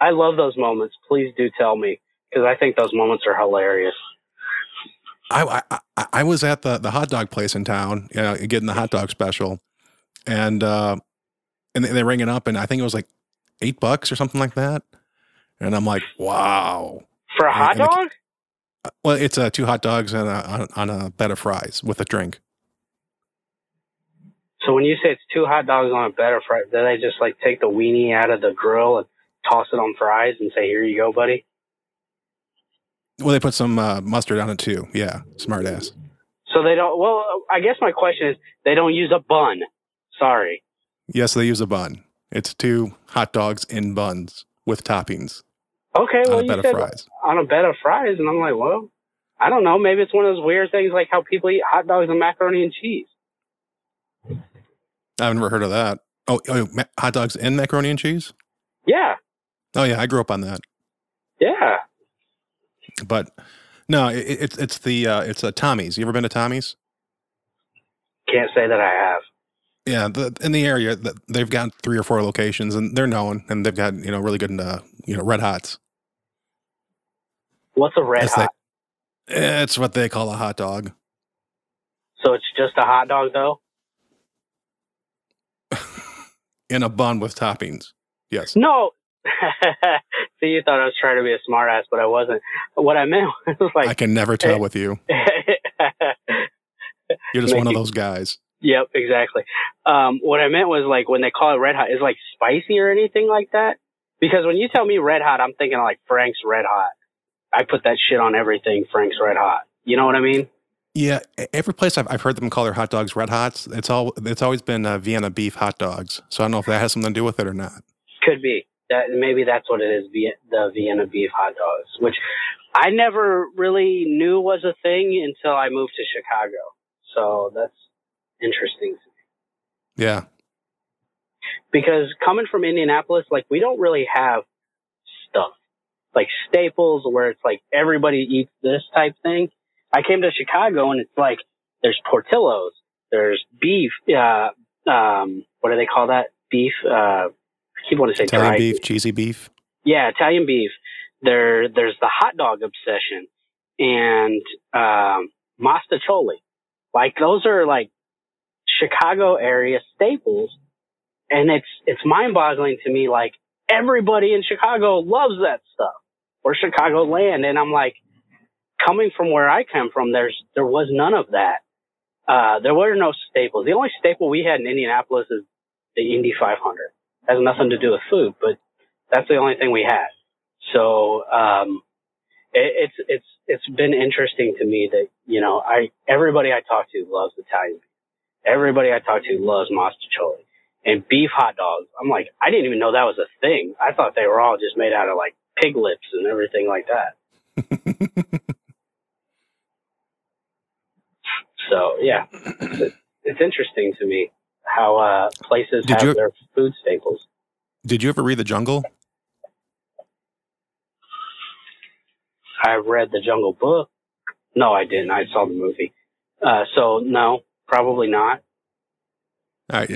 I love those moments. Please do tell me because I think those moments are hilarious. I, I, I- was at the, the hot dog place in town, you know, getting the hot dog special, and uh, and they, they ring it up, and I think it was like eight bucks or something like that. And I'm like, wow. For a hot and the- dog? Well, it's uh, two hot dogs and a, on, on a bed of fries with a drink. So when you say it's two hot dogs on a bed of fries, do they just like take the weenie out of the grill and toss it on fries and say, "Here you go, buddy"? Well, they put some uh, mustard on it too. Yeah, smart ass. So they don't. Well, I guess my question is, they don't use a bun. Sorry. Yes, they use a bun. It's two hot dogs in buns with toppings Okay, on well a you bed of said fries. on a bed of fries, and I'm like, well, I don't know. Maybe it's one of those weird things like how people eat hot dogs and macaroni and cheese. I've never heard of that. Oh, oh hot dogs and macaroni and cheese? Yeah, Oh, yeah, I grew up on that. yeah. But no, it, it's it's the uh, it's a Tommy's. You ever been to Tommy's? Can't say that I have. Yeah, the, in the area, th- they've got three or four locations, and they're known, and they've got you know really good uh, you know red hots. What's a red That's hot? It's what they call a hot dog. So it's just a hot dog, though. in a bun with toppings. Yes. No. See, you thought I was trying to be a smartass, but I wasn't. What I meant was like I can never tell with you. You're just one of those guys. yep, exactly. Um, what I meant was like when they call it red hot, is like spicy or anything like that. Because when you tell me red hot, I'm thinking like Frank's red hot. I put that shit on everything. Frank's red hot. You know what I mean? Yeah, every place I've, I've heard them call their hot dogs red hots. It's all it's always been uh, Vienna beef hot dogs. So I don't know if that has something to do with it or not. Could be that maybe that's what it is. The Vienna beef hot dogs, which I never really knew was a thing until I moved to Chicago. So that's interesting Yeah, because coming from Indianapolis, like we don't really have stuff like staples where it's like everybody eats this type thing. I came to Chicago and it's like there's Portillo's, there's beef, uh, um, what do they call that? Beef, uh, I keep wanting to say Italian dry beef, cheesy beef. yeah, Italian beef. There, there's the hot dog obsession and um, mostaccioli. Like those are like Chicago area staples, and it's it's mind boggling to me. Like everybody in Chicago loves that stuff or Chicago land, and I'm like, coming from where I come from, there's there was none of that. Uh, there were no staples. The only staple we had in Indianapolis is the Indy 500. It has nothing to do with food, but that's the only thing we had. So um, it, it's it's it's been interesting to me that you know I everybody I talk to loves Italian beef. Everybody I talk to loves mostaccioli and beef hot dogs. I'm like I didn't even know that was a thing. I thought they were all just made out of like pig lips and everything like that. So yeah, it's, it's interesting to me how uh, places Did have you- their food staples. Did you ever read The Jungle? I read the Jungle Book. No, I didn't. I saw the movie. Uh, so no, probably not. Are,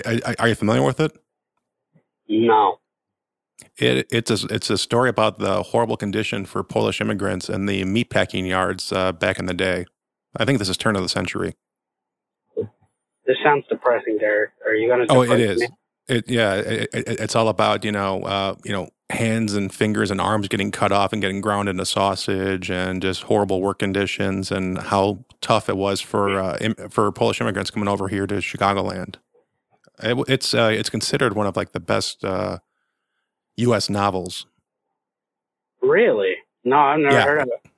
you familiar with it? No. It, it's a it's a story about the horrible condition for Polish immigrants in the meatpacking yards uh, back in the day. I think this is turn of the century. This sounds depressing, Derek. Are you going to? Oh, it is. It yeah. It, it, it's all about you know uh, you know hands and fingers and arms getting cut off and getting ground into sausage and just horrible work conditions and how tough it was for uh, im- for Polish immigrants coming over here to Chicagoland. It, it's uh, it's considered one of like the best uh, U.S. novels. Really? No, I've never Yeah. heard of it.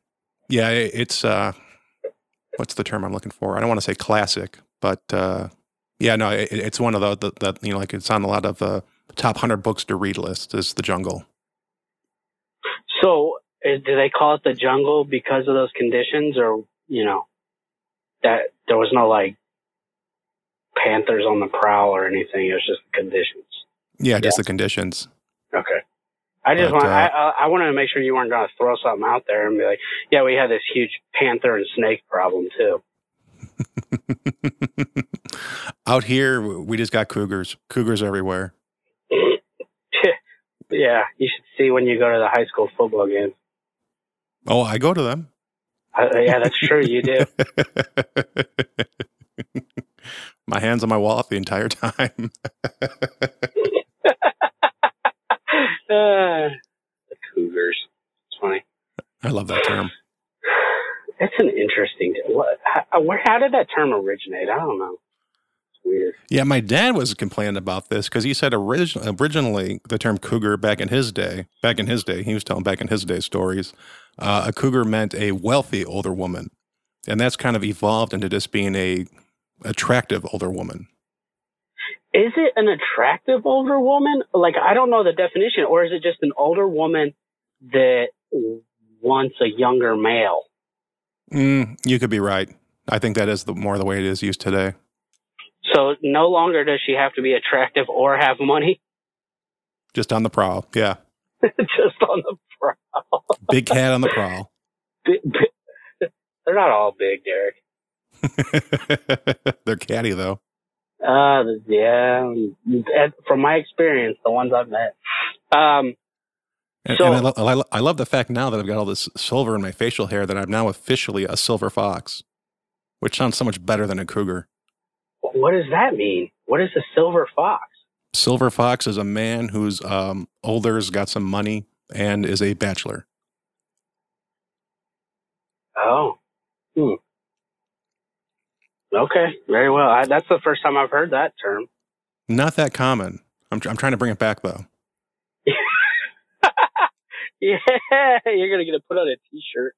Yeah, it- it's uh, what's the term I'm looking for? I don't want to say classic, but uh, yeah, no, it, it's one of the, the, the you know like it's on a lot of uh, top hundred books to read list. Is The Jungle? So, is, do they call it the jungle because of those conditions, or you know, that there was no like panthers on the prowl or anything? It was just the conditions. Yeah, just the conditions. Okay. I just But, want uh, I, I wanted to make sure you weren't going to throw something out there and be like, yeah, we had this huge panther and snake problem too. Out here, we just got cougars. Cougars everywhere. yeah, you should see when you go to the high school football games. Oh, I go to them. Uh, yeah, that's true. You do. my hands on my wallet the entire time. Uh, the Cougars. It's funny. I love that term. That's an interesting. What? How, where? How did that term originate? I don't know. It's weird. Yeah, my dad was complaining about this because he said origin- originally the term cougar back in his day, back in his day, he was telling back in his day stories, uh, a cougar meant a wealthy older woman. And that's kind of evolved into just being a attractive older woman. Is it an attractive older woman? Like I don't know the definition, or is it just an older woman that wants a younger male? Mm, you could be right. I think that is the more the way it is used today. So no longer does she have to be attractive or have money, Just on the prowl. Yeah. just on the prowl. Big cat on the prowl. They're not all big, Derek. They're catty though. Uh, yeah. From my experience, the ones I've met. Um, And, So- and I, lo- I, lo- I love the fact now that I've got all this silver in my facial hair that I'm now officially a silver fox, which sounds so much better than a cougar. what does that mean? What is a silver fox? Silver fox is a man who's um, older, has got some money, and is a bachelor. Oh. Hmm. Okay, very well. I, that's the first time I've heard that term. Not that common. I'm, tr- I'm trying to bring it back though. yeah, you're gonna get to put on a t-shirt,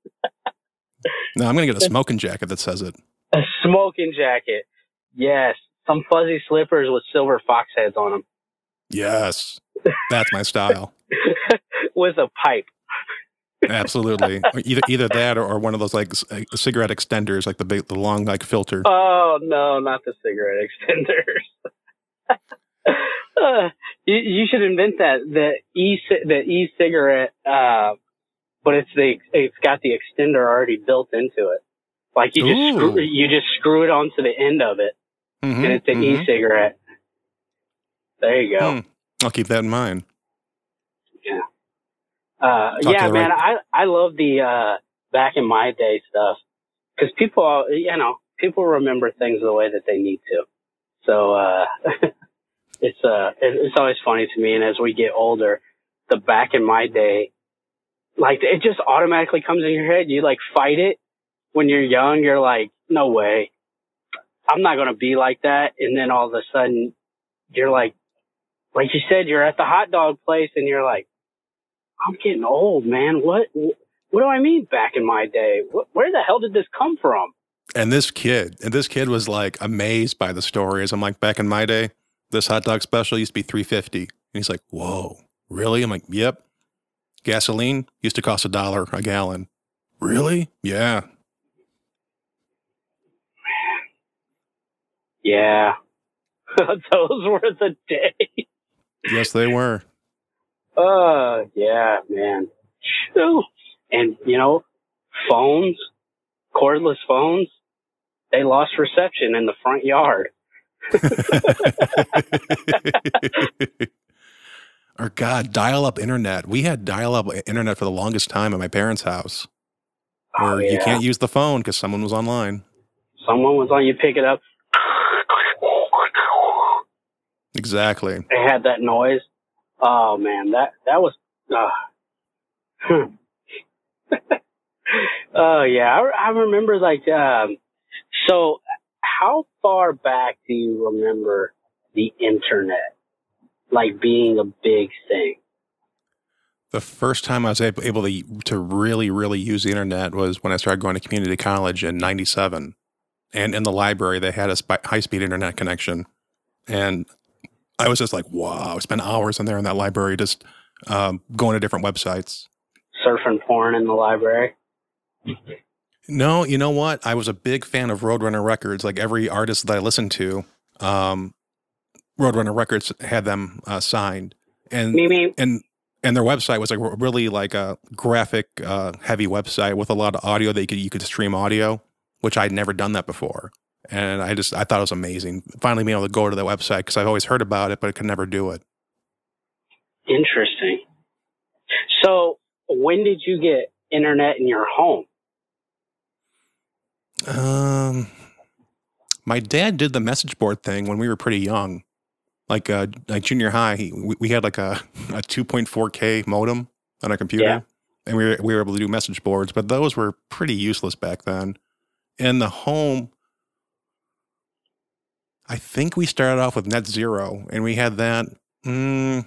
No, I'm going to get a smoking jacket that says it. a smoking jacket. Yes, some fuzzy slippers with silver fox heads on them, Yes, that's my style. with a pipe. Absolutely. Either either that or, or one of those like cigarette extenders, like the big, the long like filter. Oh no, not the cigarette extenders. uh, you, you should invent that the e the e cigarette, uh, but it's the it's got the extender already built into it, Like you just screw, you just screw it onto the end of it, mm-hmm, and it's an mm-hmm. e-cigarette. There you go. Hmm. I'll keep that in mind. Uh, yeah, man, right- I I love the uh, back in my day stuff because people, you know, people remember things the way that they need to. So uh, it's uh, it- it's always funny to me. And as we get older, the back in my day, like it just automatically comes in your head. You like fight it when you're young. You're like, no way, I'm not gonna be like that. And then all of a sudden, you're like, like you said, you're at the hot dog place, and you're like. I'm getting old, man. What what do I mean back in my day? Wh- Where the hell did this come from? And this kid, and this kid was like amazed by the stories. I'm like, back in my day, this hot dog special used to be 350. And he's like, whoa, really? I'm like, yep. Gasoline used to cost a dollar a gallon. Really? Yeah. Yeah. Those were the days. Yes, they were. Uh, yeah, man. And, you know, phones, cordless phones, they lost reception in the front yard. or God, dial up internet. We had dial up internet for the longest time at my parents' house where Oh, you can't use the phone because someone was online. Someone was on, you pick it up. Exactly. They had that noise. Oh man, that that was. Uh, oh yeah, I, I remember like. Um, so, how far back do you remember the internet, like being a big thing? The first time I was able, to to really really use the internet was when I started going to community college in '97, and in the library they had a high speed internet connection, and I was just like, wow! I spent hours in there in that library just um, going to different websites. Surfing porn in the library. No, you know what? I was a big fan of Roadrunner Records. Like every artist that I listened to, um, Roadrunner Records had them uh, signed, and and and their website was like really like a graphic uh, heavy website with a lot of audio that you could you could stream audio, which I'd never done that before, and I just I thought it was amazing. Finally, being able to go to that website because I've always heard about it, but I could never do it. Interesting. So, when did you get internet in your home? Um, my dad did the message board thing when we were pretty young, like uh, like junior high. He, we, we had like a a two point four k modem on our computer, Yeah. and we were we were able to do message boards, but those were pretty useless back then. In the home, I think we started off with Net Zero, and we had that mm,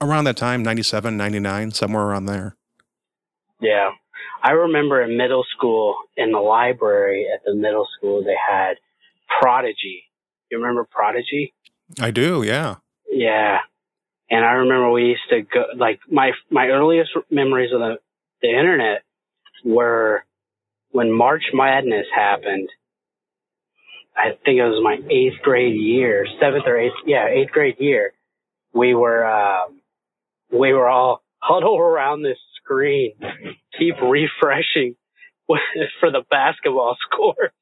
around that time, 97, 99, somewhere around there. Yeah. I remember in middle school, in the library at the middle school, they had Prodigy. You remember Prodigy? I do, yeah. Yeah. And I remember we used to go, like, my, my earliest memories of the, the internet were when March Madness happened. I think it was my eighth grade year, seventh or eighth, yeah, eighth grade year. We were, um, we were all huddled around this screen, keep refreshing for the basketball scores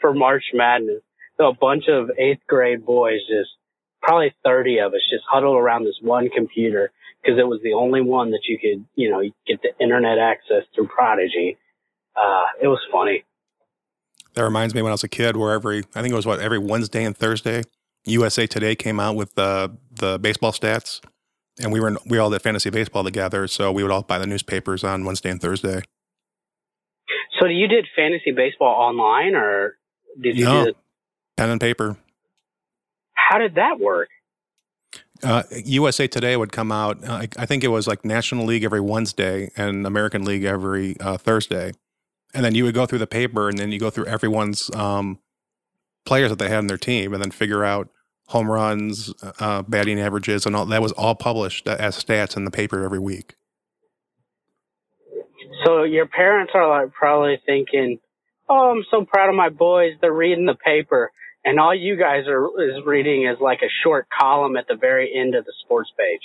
for March Madness. So a bunch of eighth grade boys, just probably 30 of us, just huddled around this one computer because it was the only one that you could, you know, get the internet access through Prodigy. Uh, it was funny. That reminds me when I was a kid, where every I think it was what every Wednesday and Thursday, USA Today came out with the the baseball stats, and we were in, we all did fantasy baseball together, so we would all buy the newspapers on Wednesday and Thursday. So you did fantasy baseball online or did you No. do Pen and paper. how did that work? Uh, USA Today would come out. Uh, I, I think it was like National League every Wednesday and American League every uh, Thursday, and then you would go through the paper, and then you go through everyone's um, players that they had in their team, and then figure out home runs, uh, batting averages, and all that was all published as stats in the paper every week. So your parents are like probably thinking, "Oh, I'm so proud of my boys. They're reading the paper." And all you guys are is reading is like a short column at the very end of the sports page.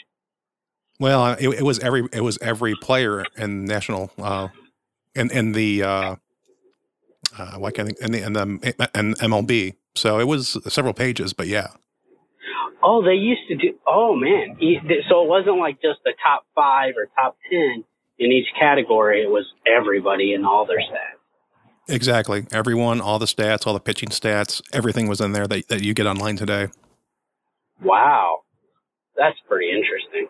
Well, uh, it, it was every it was every player in national uh, in in the uh, uh, why can't I, and the and the and MLB. So it was several pages, but yeah. Oh, they used to do. Oh man, so it wasn't like just the top five or top ten in each category. It was everybody and all their stats. Exactly, everyone, all the stats, all the pitching stats, everything was in there that that you get online today. Wow, that's pretty interesting.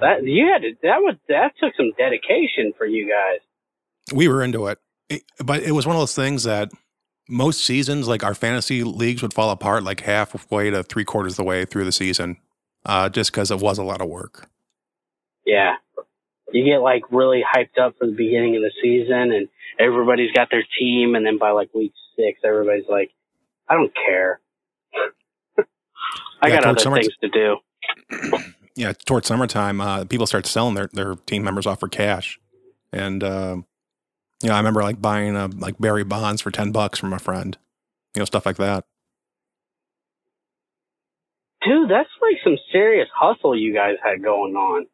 That you had to, that was that took some dedication for you guys. We were into it. it, but it was one of those things that most seasons, like our fantasy leagues, would fall apart like halfway to three quarters of the way through the season, uh, just because it was a lot of work. Yeah, you get like really hyped up for the beginning of the season, and everybody's got their team, and then by like week six, everybody's like, "I don't care." I yeah, got other things to do. yeah, towards summertime, uh, people start selling their, their team members off for cash, and uh, you know, I remember like buying a, like Barry Bonds for ten bucks from a friend, you know, stuff like that. Dude, that's like some serious hustle you guys had going on.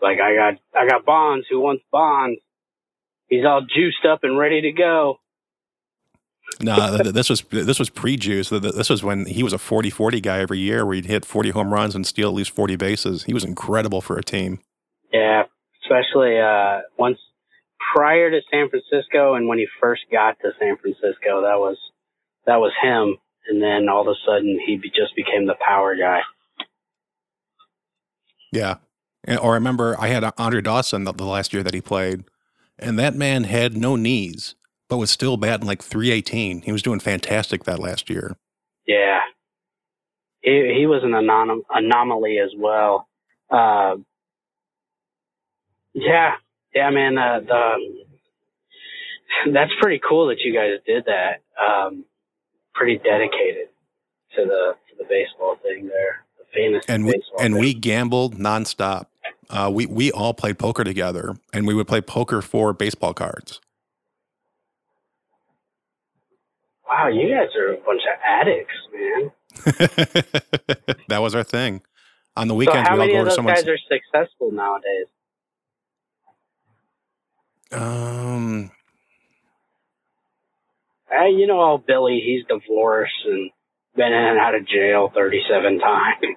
Like I got I got Bonds. Who wants Bonds? He's all juiced up and ready to go. No, this was this was pre-juice. This was when he was a 40-40 guy every year, where he'd hit 40 home runs and steal at least 40 bases. He was incredible for a team. Yeah, especially uh, once prior to San Francisco and when he first got to San Francisco, that was that was him. And then all of a sudden, he be, just became the power guy. Yeah, or I remember I had Andre Dawson the, the last year that he played, and that man had no knees, but was still batting like 318. He was doing fantastic that last year. Yeah, he he was an anom- anomaly as well. Uh, yeah, yeah, man, uh, the, that's pretty cool that you guys did that. Um, pretty dedicated to the to the baseball thing there, the famous and we and thing. we gambled nonstop. Uh, we we all played poker together, and we would play poker for baseball cards. Wow, you guys are a bunch of addicts, man. that was our thing. On the weekends, so how we all many go of those guys are successful nowadays? Um, uh, you know, old Billy, he's divorced and been in and out of jail 37 times.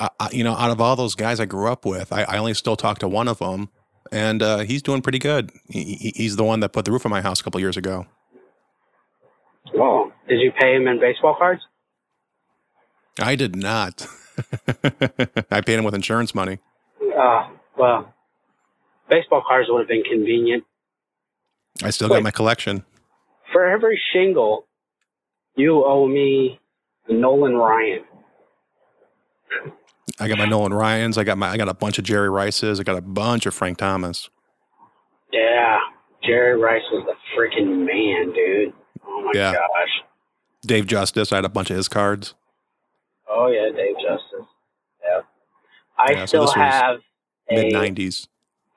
I, you know, out of all those guys I grew up with, I, I only still talk to one of them, and uh, he's doing pretty good. He, he's the one that put the roof on my house a couple years ago. Well, did you pay him in baseball cards? I did not. I paid him with insurance money. Uh, well, baseball cards would have been convenient. I still got my collection. For every shingle, you owe me Nolan Ryan. I got my Nolan Ryans. I got my. I got a bunch of Jerry Rices. I got a bunch of Frank Thomas. Yeah, Jerry Rice was the freaking man, dude. Oh my yeah. gosh. Dave Justice. I had a bunch of his cards. Oh yeah, Dave Justice. Yeah. I yeah, still so have mid nineties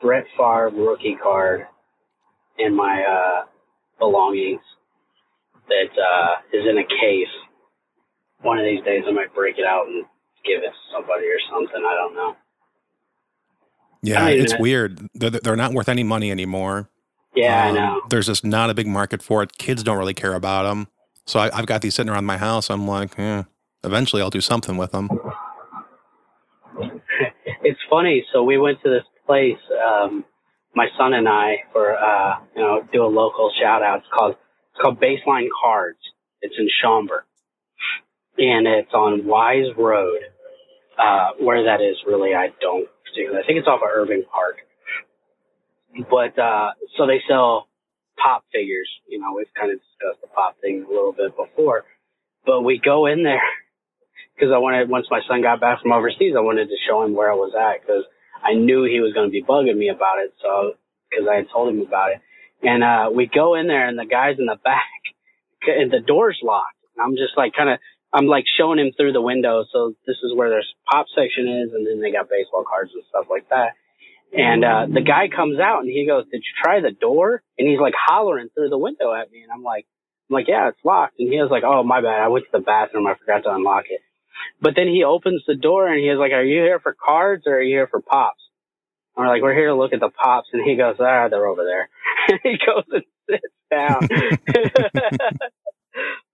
Brett Favre rookie card in my uh, belongings that uh, is in a case. One of these days, I might break it out and give it to somebody or something. I don't know. Yeah, it's know. weird. They're, they're not worth any money anymore. Yeah, um, I know. There's just not a big market for it. Kids don't really care about them. So I, have got these sitting around my house. I'm like, eventually I'll do something with them. it's funny. So we went to this place, um, my son and I, for uh, you know, do a local shout out. It's called it's called Baseline Cards. It's in Schaumburg, and it's on Wise Road. Uh, where that is, really, I don't particularly. I think it's off of Irving Park. But uh, so they sell pop figures. You know, we've kind of discussed the pop thing a little bit before. But we go in there because I wanted once my son got back from overseas, I wanted to show him where I was at because I knew he was going to be bugging me about it. So, cause I had told him about it. And, uh, we go in there and the guy's in the back and the door's locked. And I'm just like kind of, I'm like showing him through the window. So this is where their pop section is. And then they got baseball cards and stuff like that. And, uh, the guy comes out and he goes, did you try the door? And he's like hollering through the window at me. And I'm like, I'm like, yeah, it's locked. And he was like, oh, my bad. I went to the bathroom. I forgot to unlock it. But then he opens the door and he was like, are you here for cards or are you here for pops? And we're like, we're here to look at the pops. And he goes, ah, they're over there. he goes and sits down.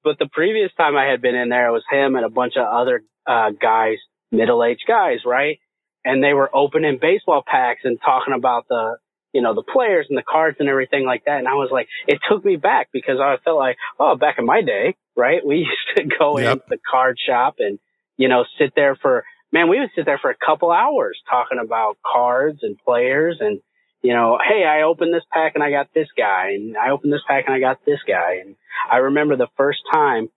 but the previous time I had been in there, it was him and a bunch of other uh, guys, middle aged guys, right? And they were opening baseball packs and talking about the, you know, the players and the cards and everything like that. And I was like, it took me back because I felt like, oh, back in my day, right? We used to go yep. into the card shop and, you know, sit there for, man, we would sit there for a couple hours talking about cards and players and, you know, hey, I opened this pack and I got this guy and I opened this pack and I got this guy. And I remember the first time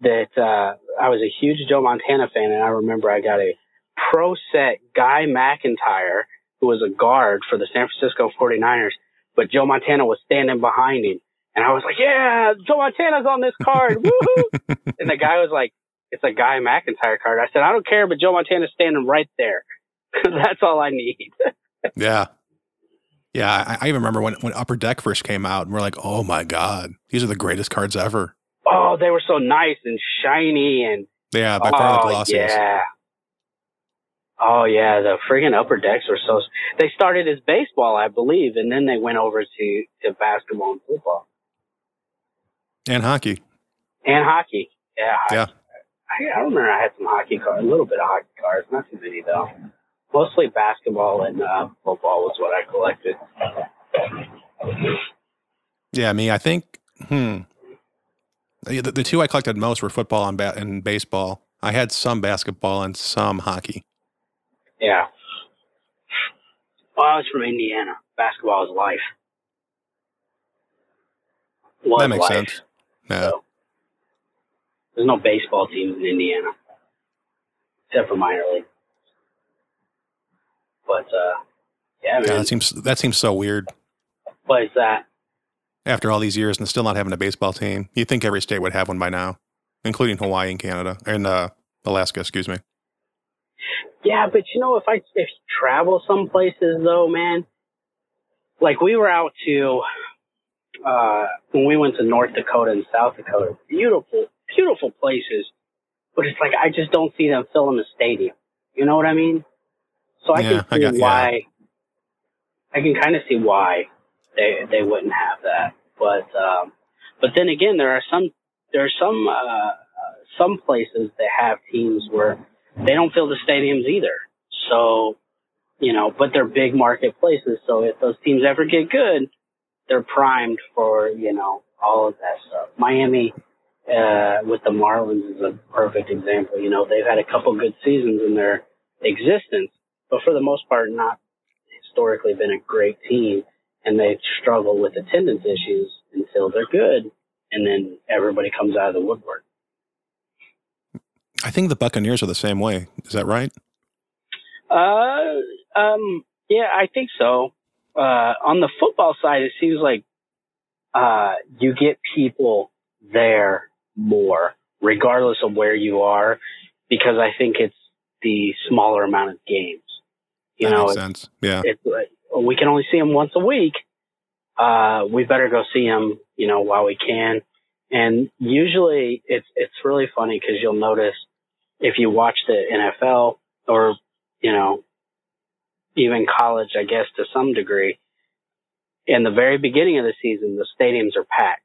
that, uh, I was a huge Joe Montana fan and I remember I got a pro set Guy McIntyre who was a guard for the San Francisco 49ers, but Joe Montana was standing behind him. And I was like, yeah, Joe Montana's on this card. Woohoo! and the guy was like, it's a Guy McIntyre card. I said, I don't care, but Joe Montana's standing right there. That's all I need. yeah. Yeah, I, I, even remember when, when Upper Deck first came out, and we're like, oh my God, these are the greatest cards ever. Oh, they were so nice and shiny and. Yeah, by far oh, the glossiest. Yeah. Oh yeah, the friggin' upper decks were so. They started as baseball, I believe, and then they went over to to basketball and football and hockey. And hockey, yeah. Yeah. I, I remember I had some hockey cards, a little bit of hockey cards, not too many though. Mostly basketball and uh, football was what I collected. Yeah, me. I think. Hmm. The, the two I collected most were football and, ba- and baseball. I had some basketball and some hockey. Yeah. Well, I was from Indiana. Basketball is life. Was that makes life. sense. Yeah. So, there's no baseball teams in Indiana, except for minor league. But uh, yeah, man. Yeah, that seems that seems so weird. What is that? After all these years and still not having a baseball team, you'd think every state would have one by now, including Hawaii and Canada and uh, Alaska. Excuse me. Yeah, but you know, if I if you travel some places though, man, like we were out to uh when we went to North Dakota and South Dakota, beautiful, beautiful places, but it's like I just don't see them filling the stadium. You know what I mean? So I yeah, can see I got, why. Yeah. I can kind of see why they they wouldn't have that, but um, but then again, there are some there are some uh, some places that have teams where they don't fill the stadiums either. So, you know, but they're big market places. So if those teams ever get good, they're primed for, you know, all of that stuff. Miami, uh, with the Marlins is a perfect example. You know, they've had a couple good seasons in their existence, but for the most part, not historically been a great team. And they struggle with attendance issues until they're good. And then everybody comes out of the woodwork. I think the Buccaneers are the same way. Is that right? Uh, um, yeah, I think so. Uh, on the football side, it seems like uh, you get people there more, regardless of where you are, because I think it's the smaller amount of games. You that know, makes sense. Yeah, it, we can only see them once a week. Uh, we better go see them, you know, while we can. And usually, it's it's really funny because you'll notice if you watch the NFL or, you know, even college, I guess to some degree, in the very beginning of the season, the stadiums are packed.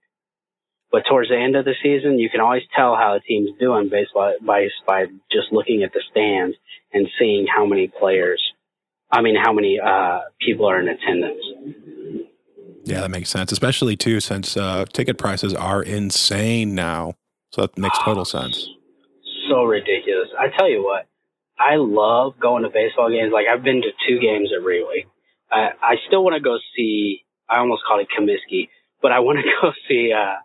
But towards the end of the season, you can always tell how a team's doing based by, by, just looking at the stands and seeing how many players, I mean, how many, uh, people are in attendance. Yeah, that makes sense, especially too, since, uh, ticket prices are insane now. So that makes total sense so ridiculous. I tell you what, I love going to baseball games. Like I've been to two games at Wrigley. I, I still want to go see. I almost called it Comiskey, but I want to go see uh,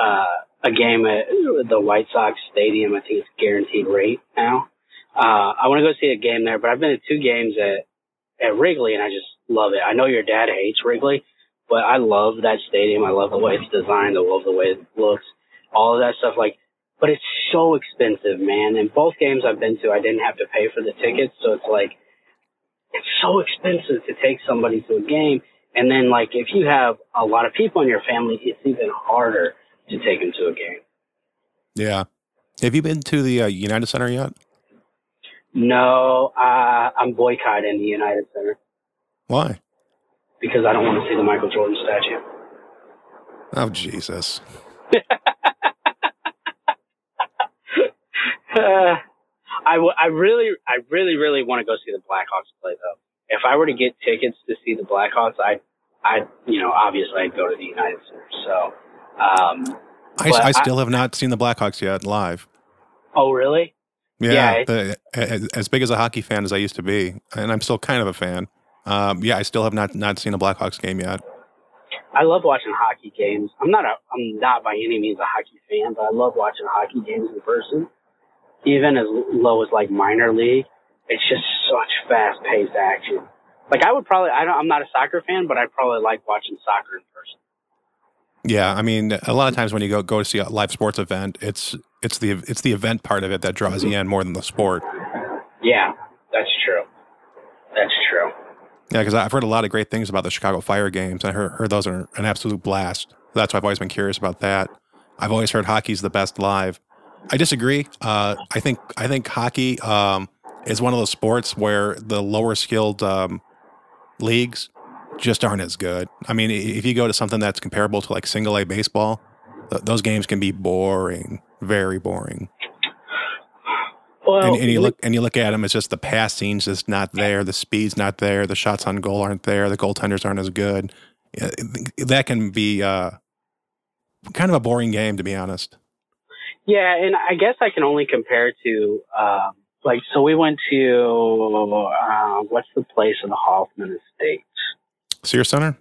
uh, a game at the White Sox Stadium. I think it's guaranteed rate now. Uh, I want to go see a game there, but I've been to two games at at Wrigley, and I just love it. I know your dad hates Wrigley, but I love that stadium. I love the way it's designed. I love the way it looks. All of that stuff. Like but it's so expensive, man. And both games I've been to, I didn't have to pay for the tickets, so it's like it's so expensive to take somebody to a game. And then, like, if you have a lot of people in your family, it's even harder to take them to a game. Yeah. Have you been to the uh, United Center yet? No, uh, I'm boycotting the United Center. Why? Because I don't want to see the Michael Jordan statue. Oh Jesus. uh, I, w- I really, I really, really want to go see the Blackhawks play though. If I were to get tickets to see the Blackhawks, I, I, you know, obviously I'd go to the United Center. So, um, I, I still I, have not seen the Blackhawks yet live. Oh, really? Yeah, yeah the, as, as, big as a hockey fan as I used to be, and I'm still kind of a fan. Um, yeah, I still have not not seen a Blackhawks game yet. I love watching hockey games. I'm not a I'm not by any means a hockey fan, but I love watching hockey games in person. Even as low as like minor league, it's just such fast paced action. Like I would probably I don't I'm not a soccer fan, but I'd probably like watching soccer in person. Yeah, I mean, a lot of times when you go go to see a live sports event, it's it's the it's the event part of it that draws you in more than the sport. Yeah, that's true. That's true. Yeah, because I've heard a lot of great things about the Chicago Fire games. I heard, heard those are an absolute blast. That's why I've always been curious about that. I've always heard hockey's the best live. I disagree. Uh, I think I think hockey um, is one of those sports where the lower skilled um, leagues just aren't as good. I mean, if you go to something that's comparable to like single A baseball, th- those games can be boring, very boring. Well, and, and, you look and you look at them, it's just the passing's just not there, the speed's not there, the shots on goal aren't there, the goaltenders aren't as good. That can be uh, kind of a boring game, to be honest. Yeah, and I guess I can only compare to um, like so. We went to uh, what's the place in the Hoffman Estate? Sears Center?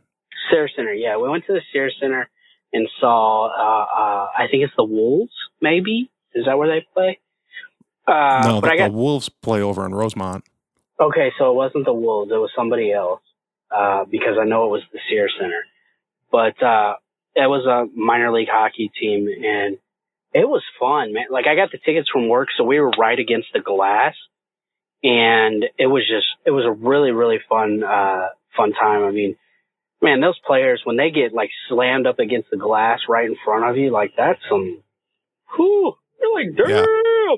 Sears Center, yeah. We went to the Sears Center and saw, uh, uh, I think it's the Wolves, maybe? Is that where they play? Uh, no, but the, got, the Wolves play over in Rosemont. Okay, so it wasn't the Wolves. It was somebody else uh, because I know it was the Sears Center. But uh, it was a minor league hockey team, and it was fun, man. Like, I got the tickets from work, so we were right against the glass. And it was just, it was a really, really fun, uh, fun time. I mean, man, those players when they get like slammed up against the glass right in front of you, like that's some, whew, you're like, damn. Yeah.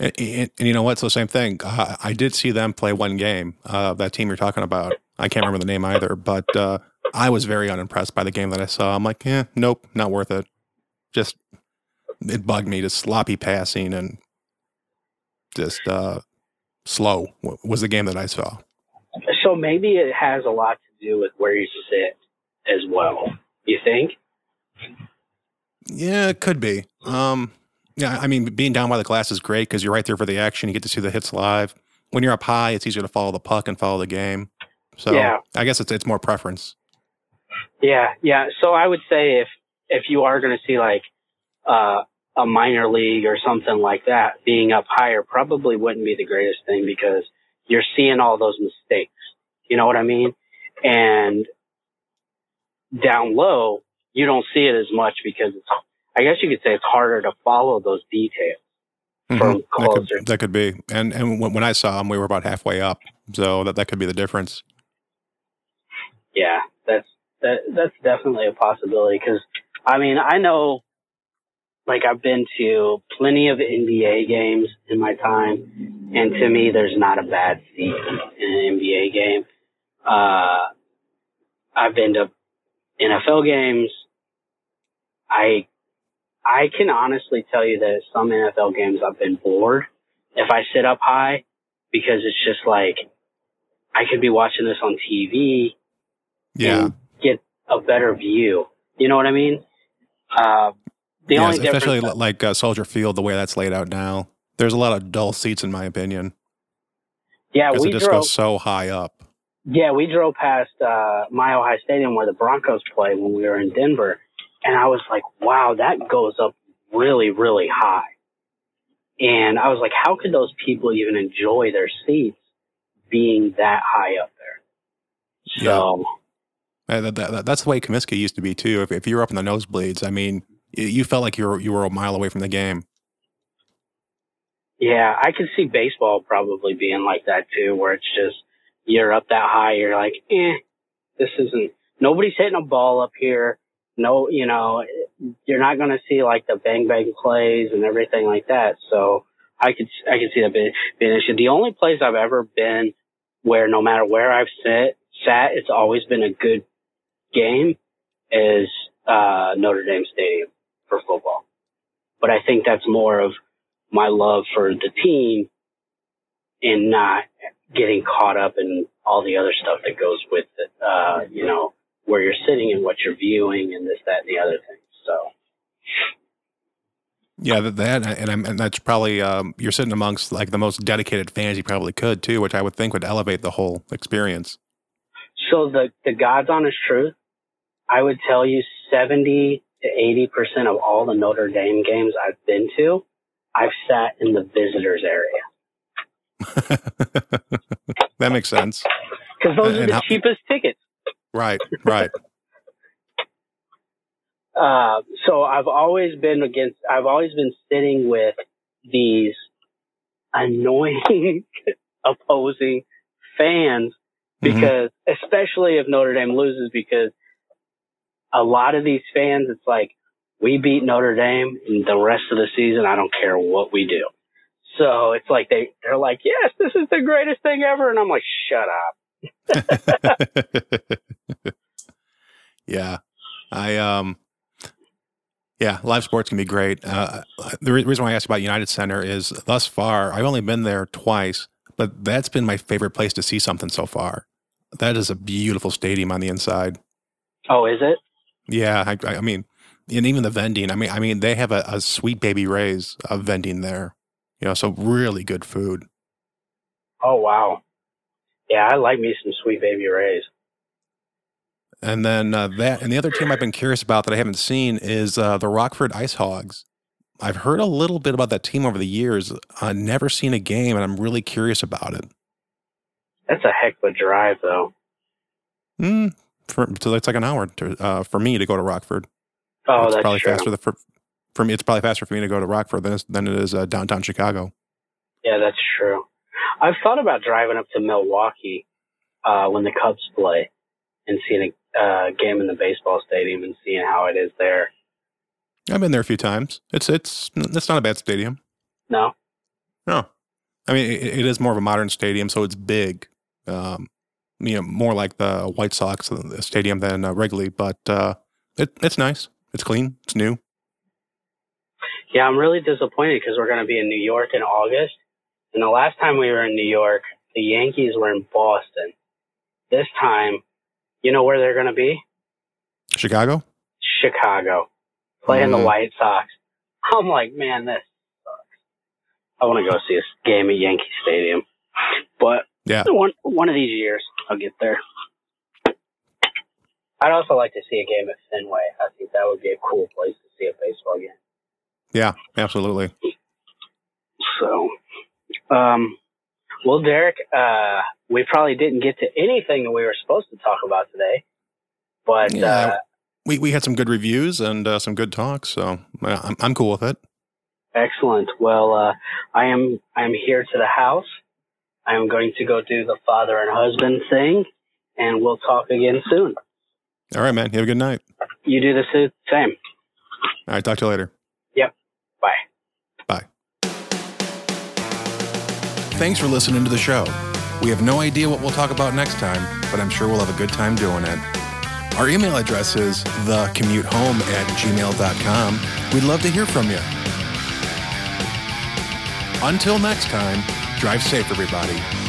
And, and, and, you know what? So same thing. Uh, I did see them play one game. Uh, that team you're talking about. I can't remember the name either, but uh, I was very unimpressed by the game that I saw. I'm like, yeah, nope, not worth it. Just it bugged me. Just sloppy passing and just uh, slow was the game that I saw. So maybe it has a lot to do with where you sit as well. You think? Yeah, it could be. Um, yeah, I mean, being down by the glass is great because you're right there for the action. You get to see the hits live. When you're up high, it's easier to follow the puck and follow the game. So yeah. I guess it's it's more preference. Yeah, yeah. So I would say if if you are going to see like uh, a minor league or something like that, being up higher probably wouldn't be the greatest thing because you're seeing all those mistakes. You know what I mean? And down low, you don't see it as much because it's, I guess you could say it's harder to follow those details mm-hmm. from closer. That could, that could, be. And, and when I saw them, we were about halfway up. So that, that could be the difference. Yeah, that's, that, that's definitely a possibility because I mean, I know like I've been to plenty of NBA games in my time, and to me, there's not a bad seat in an NBA game. Uh, I've been to NFL games. I I can honestly tell you that some NFL games I've been bored if I sit up high because it's just like I could be watching this on TV yeah. and get a better view. You know what I mean? Uh, the yes, only especially like uh, Soldier Field, the way that's laid out now. There's a lot of dull seats, in my opinion. Yeah, we it just drove, goes so high up. Yeah, we drove past uh, Mile High Stadium where the Broncos play when we were in Denver, and I was like, "Wow, that goes up really, really high." And I was like, "How could those people even enjoy their seats being that high up there?" So. Yeah. That, that, that's the way Comiskey used to be too. If, if you were up in the nosebleeds, I mean, you felt like you were you were a mile away from the game. Yeah, I could see baseball probably being like that too, where it's just you're up that high, you're like, eh, this isn't. Nobody's hitting a ball up here. No, you know, you're not going to see like the bang bang plays and everything like that. So I could I could see that being, being an issue. The only place I've ever been where no matter where I've sat, sat, it's always been a good game is uh, Notre Dame Stadium for football. But I think that's more of my love for the team and not getting caught up in all the other stuff that goes with it. Uh, you know, where you're sitting and what you're viewing and this, that, and the other things. So. Yeah, that and, I'm, and that's probably um, you're sitting amongst like the most dedicated fans you probably could too, which I would think would elevate the whole experience. So the the God's honest truth, I would tell you seventy to eighty percent of all the Notre Dame games I've been to, I've sat in the visitors area. that makes sense. Because those are the how, cheapest tickets. Right, right. uh, so I've always been against, I've always been sitting with these annoying opposing fans mm-hmm. because, mm-hmm. especially if Notre Dame loses, because a lot of these fans, it's like, we beat Notre Dame and the rest of the season, I don't care what we do. So it's like they, they're like, yes, this is the greatest thing ever. And I'm like, shut up. yeah. I, um, yeah, live sports can be great. Uh, the re- reason why I asked about United Center is thus far, I've only been there twice, but that's been my favorite place to see something so far. That is a beautiful stadium on the inside. Oh, is it? Yeah, I, I mean, and even the vending. I mean, I mean, they have a, a sweet baby Ray's of vending there. You know, so really good food. Oh wow, yeah, I like me some Sweet Baby Ray's. And then uh, that, and the other team I've been curious about that I haven't seen is uh, the Rockford Ice Hogs. I've heard a little bit about that team over the years. I've never seen a game, and I'm really curious about it. That's a heck of a drive, though. Hmm. For, so it's like an hour to, uh, for me to go to Rockford. Oh, it's that's probably true. faster for, for me. It's probably faster for me to go to Rockford than, than it is uh, downtown Chicago. Yeah, that's true. I've thought about driving up to Milwaukee uh, when the Cubs play and seeing a uh, game in the baseball stadium and seeing how it is there. I've been there a few times. It's it's it's not a bad stadium. No. No. I mean, it, it is more of a modern stadium, so it's big. Um, you know, more like the White Sox uh, stadium than uh, Wrigley, but uh, it, it's nice. It's clean. It's new. Yeah, I'm really disappointed because we're going to be in New York in August, and the last time we were in New York, the Yankees were in Boston. This time, you know where they're going to be? Chicago? Chicago. Playing mm. the White Sox. I'm like, man, this sucks. I want to go see a game at Yankee Stadium. But yeah. one, one of these years, I'll get there. I'd also like to see a game at Fenway. I think that would be a cool place to see a baseball game. Yeah, absolutely. So, um, well, Derek, uh, we probably didn't get to anything that we were supposed to talk about today, but yeah, uh, we we had some good reviews and uh, some good talks, so I'm I'm cool with it. Excellent. Well, uh, I am I'm here to the house. I am going to go do the father and husband thing, and we'll talk again soon. All right, man. You have a good night. You do the same. All right. Talk to you later. Yep. Bye. Bye. Thanks for listening to the show. We have no idea what we'll talk about next time, but I'm sure we'll have a good time doing it. Our email address is thecommutehome at gmail.com. We'd love to hear from you. Until next time, drive safe, everybody.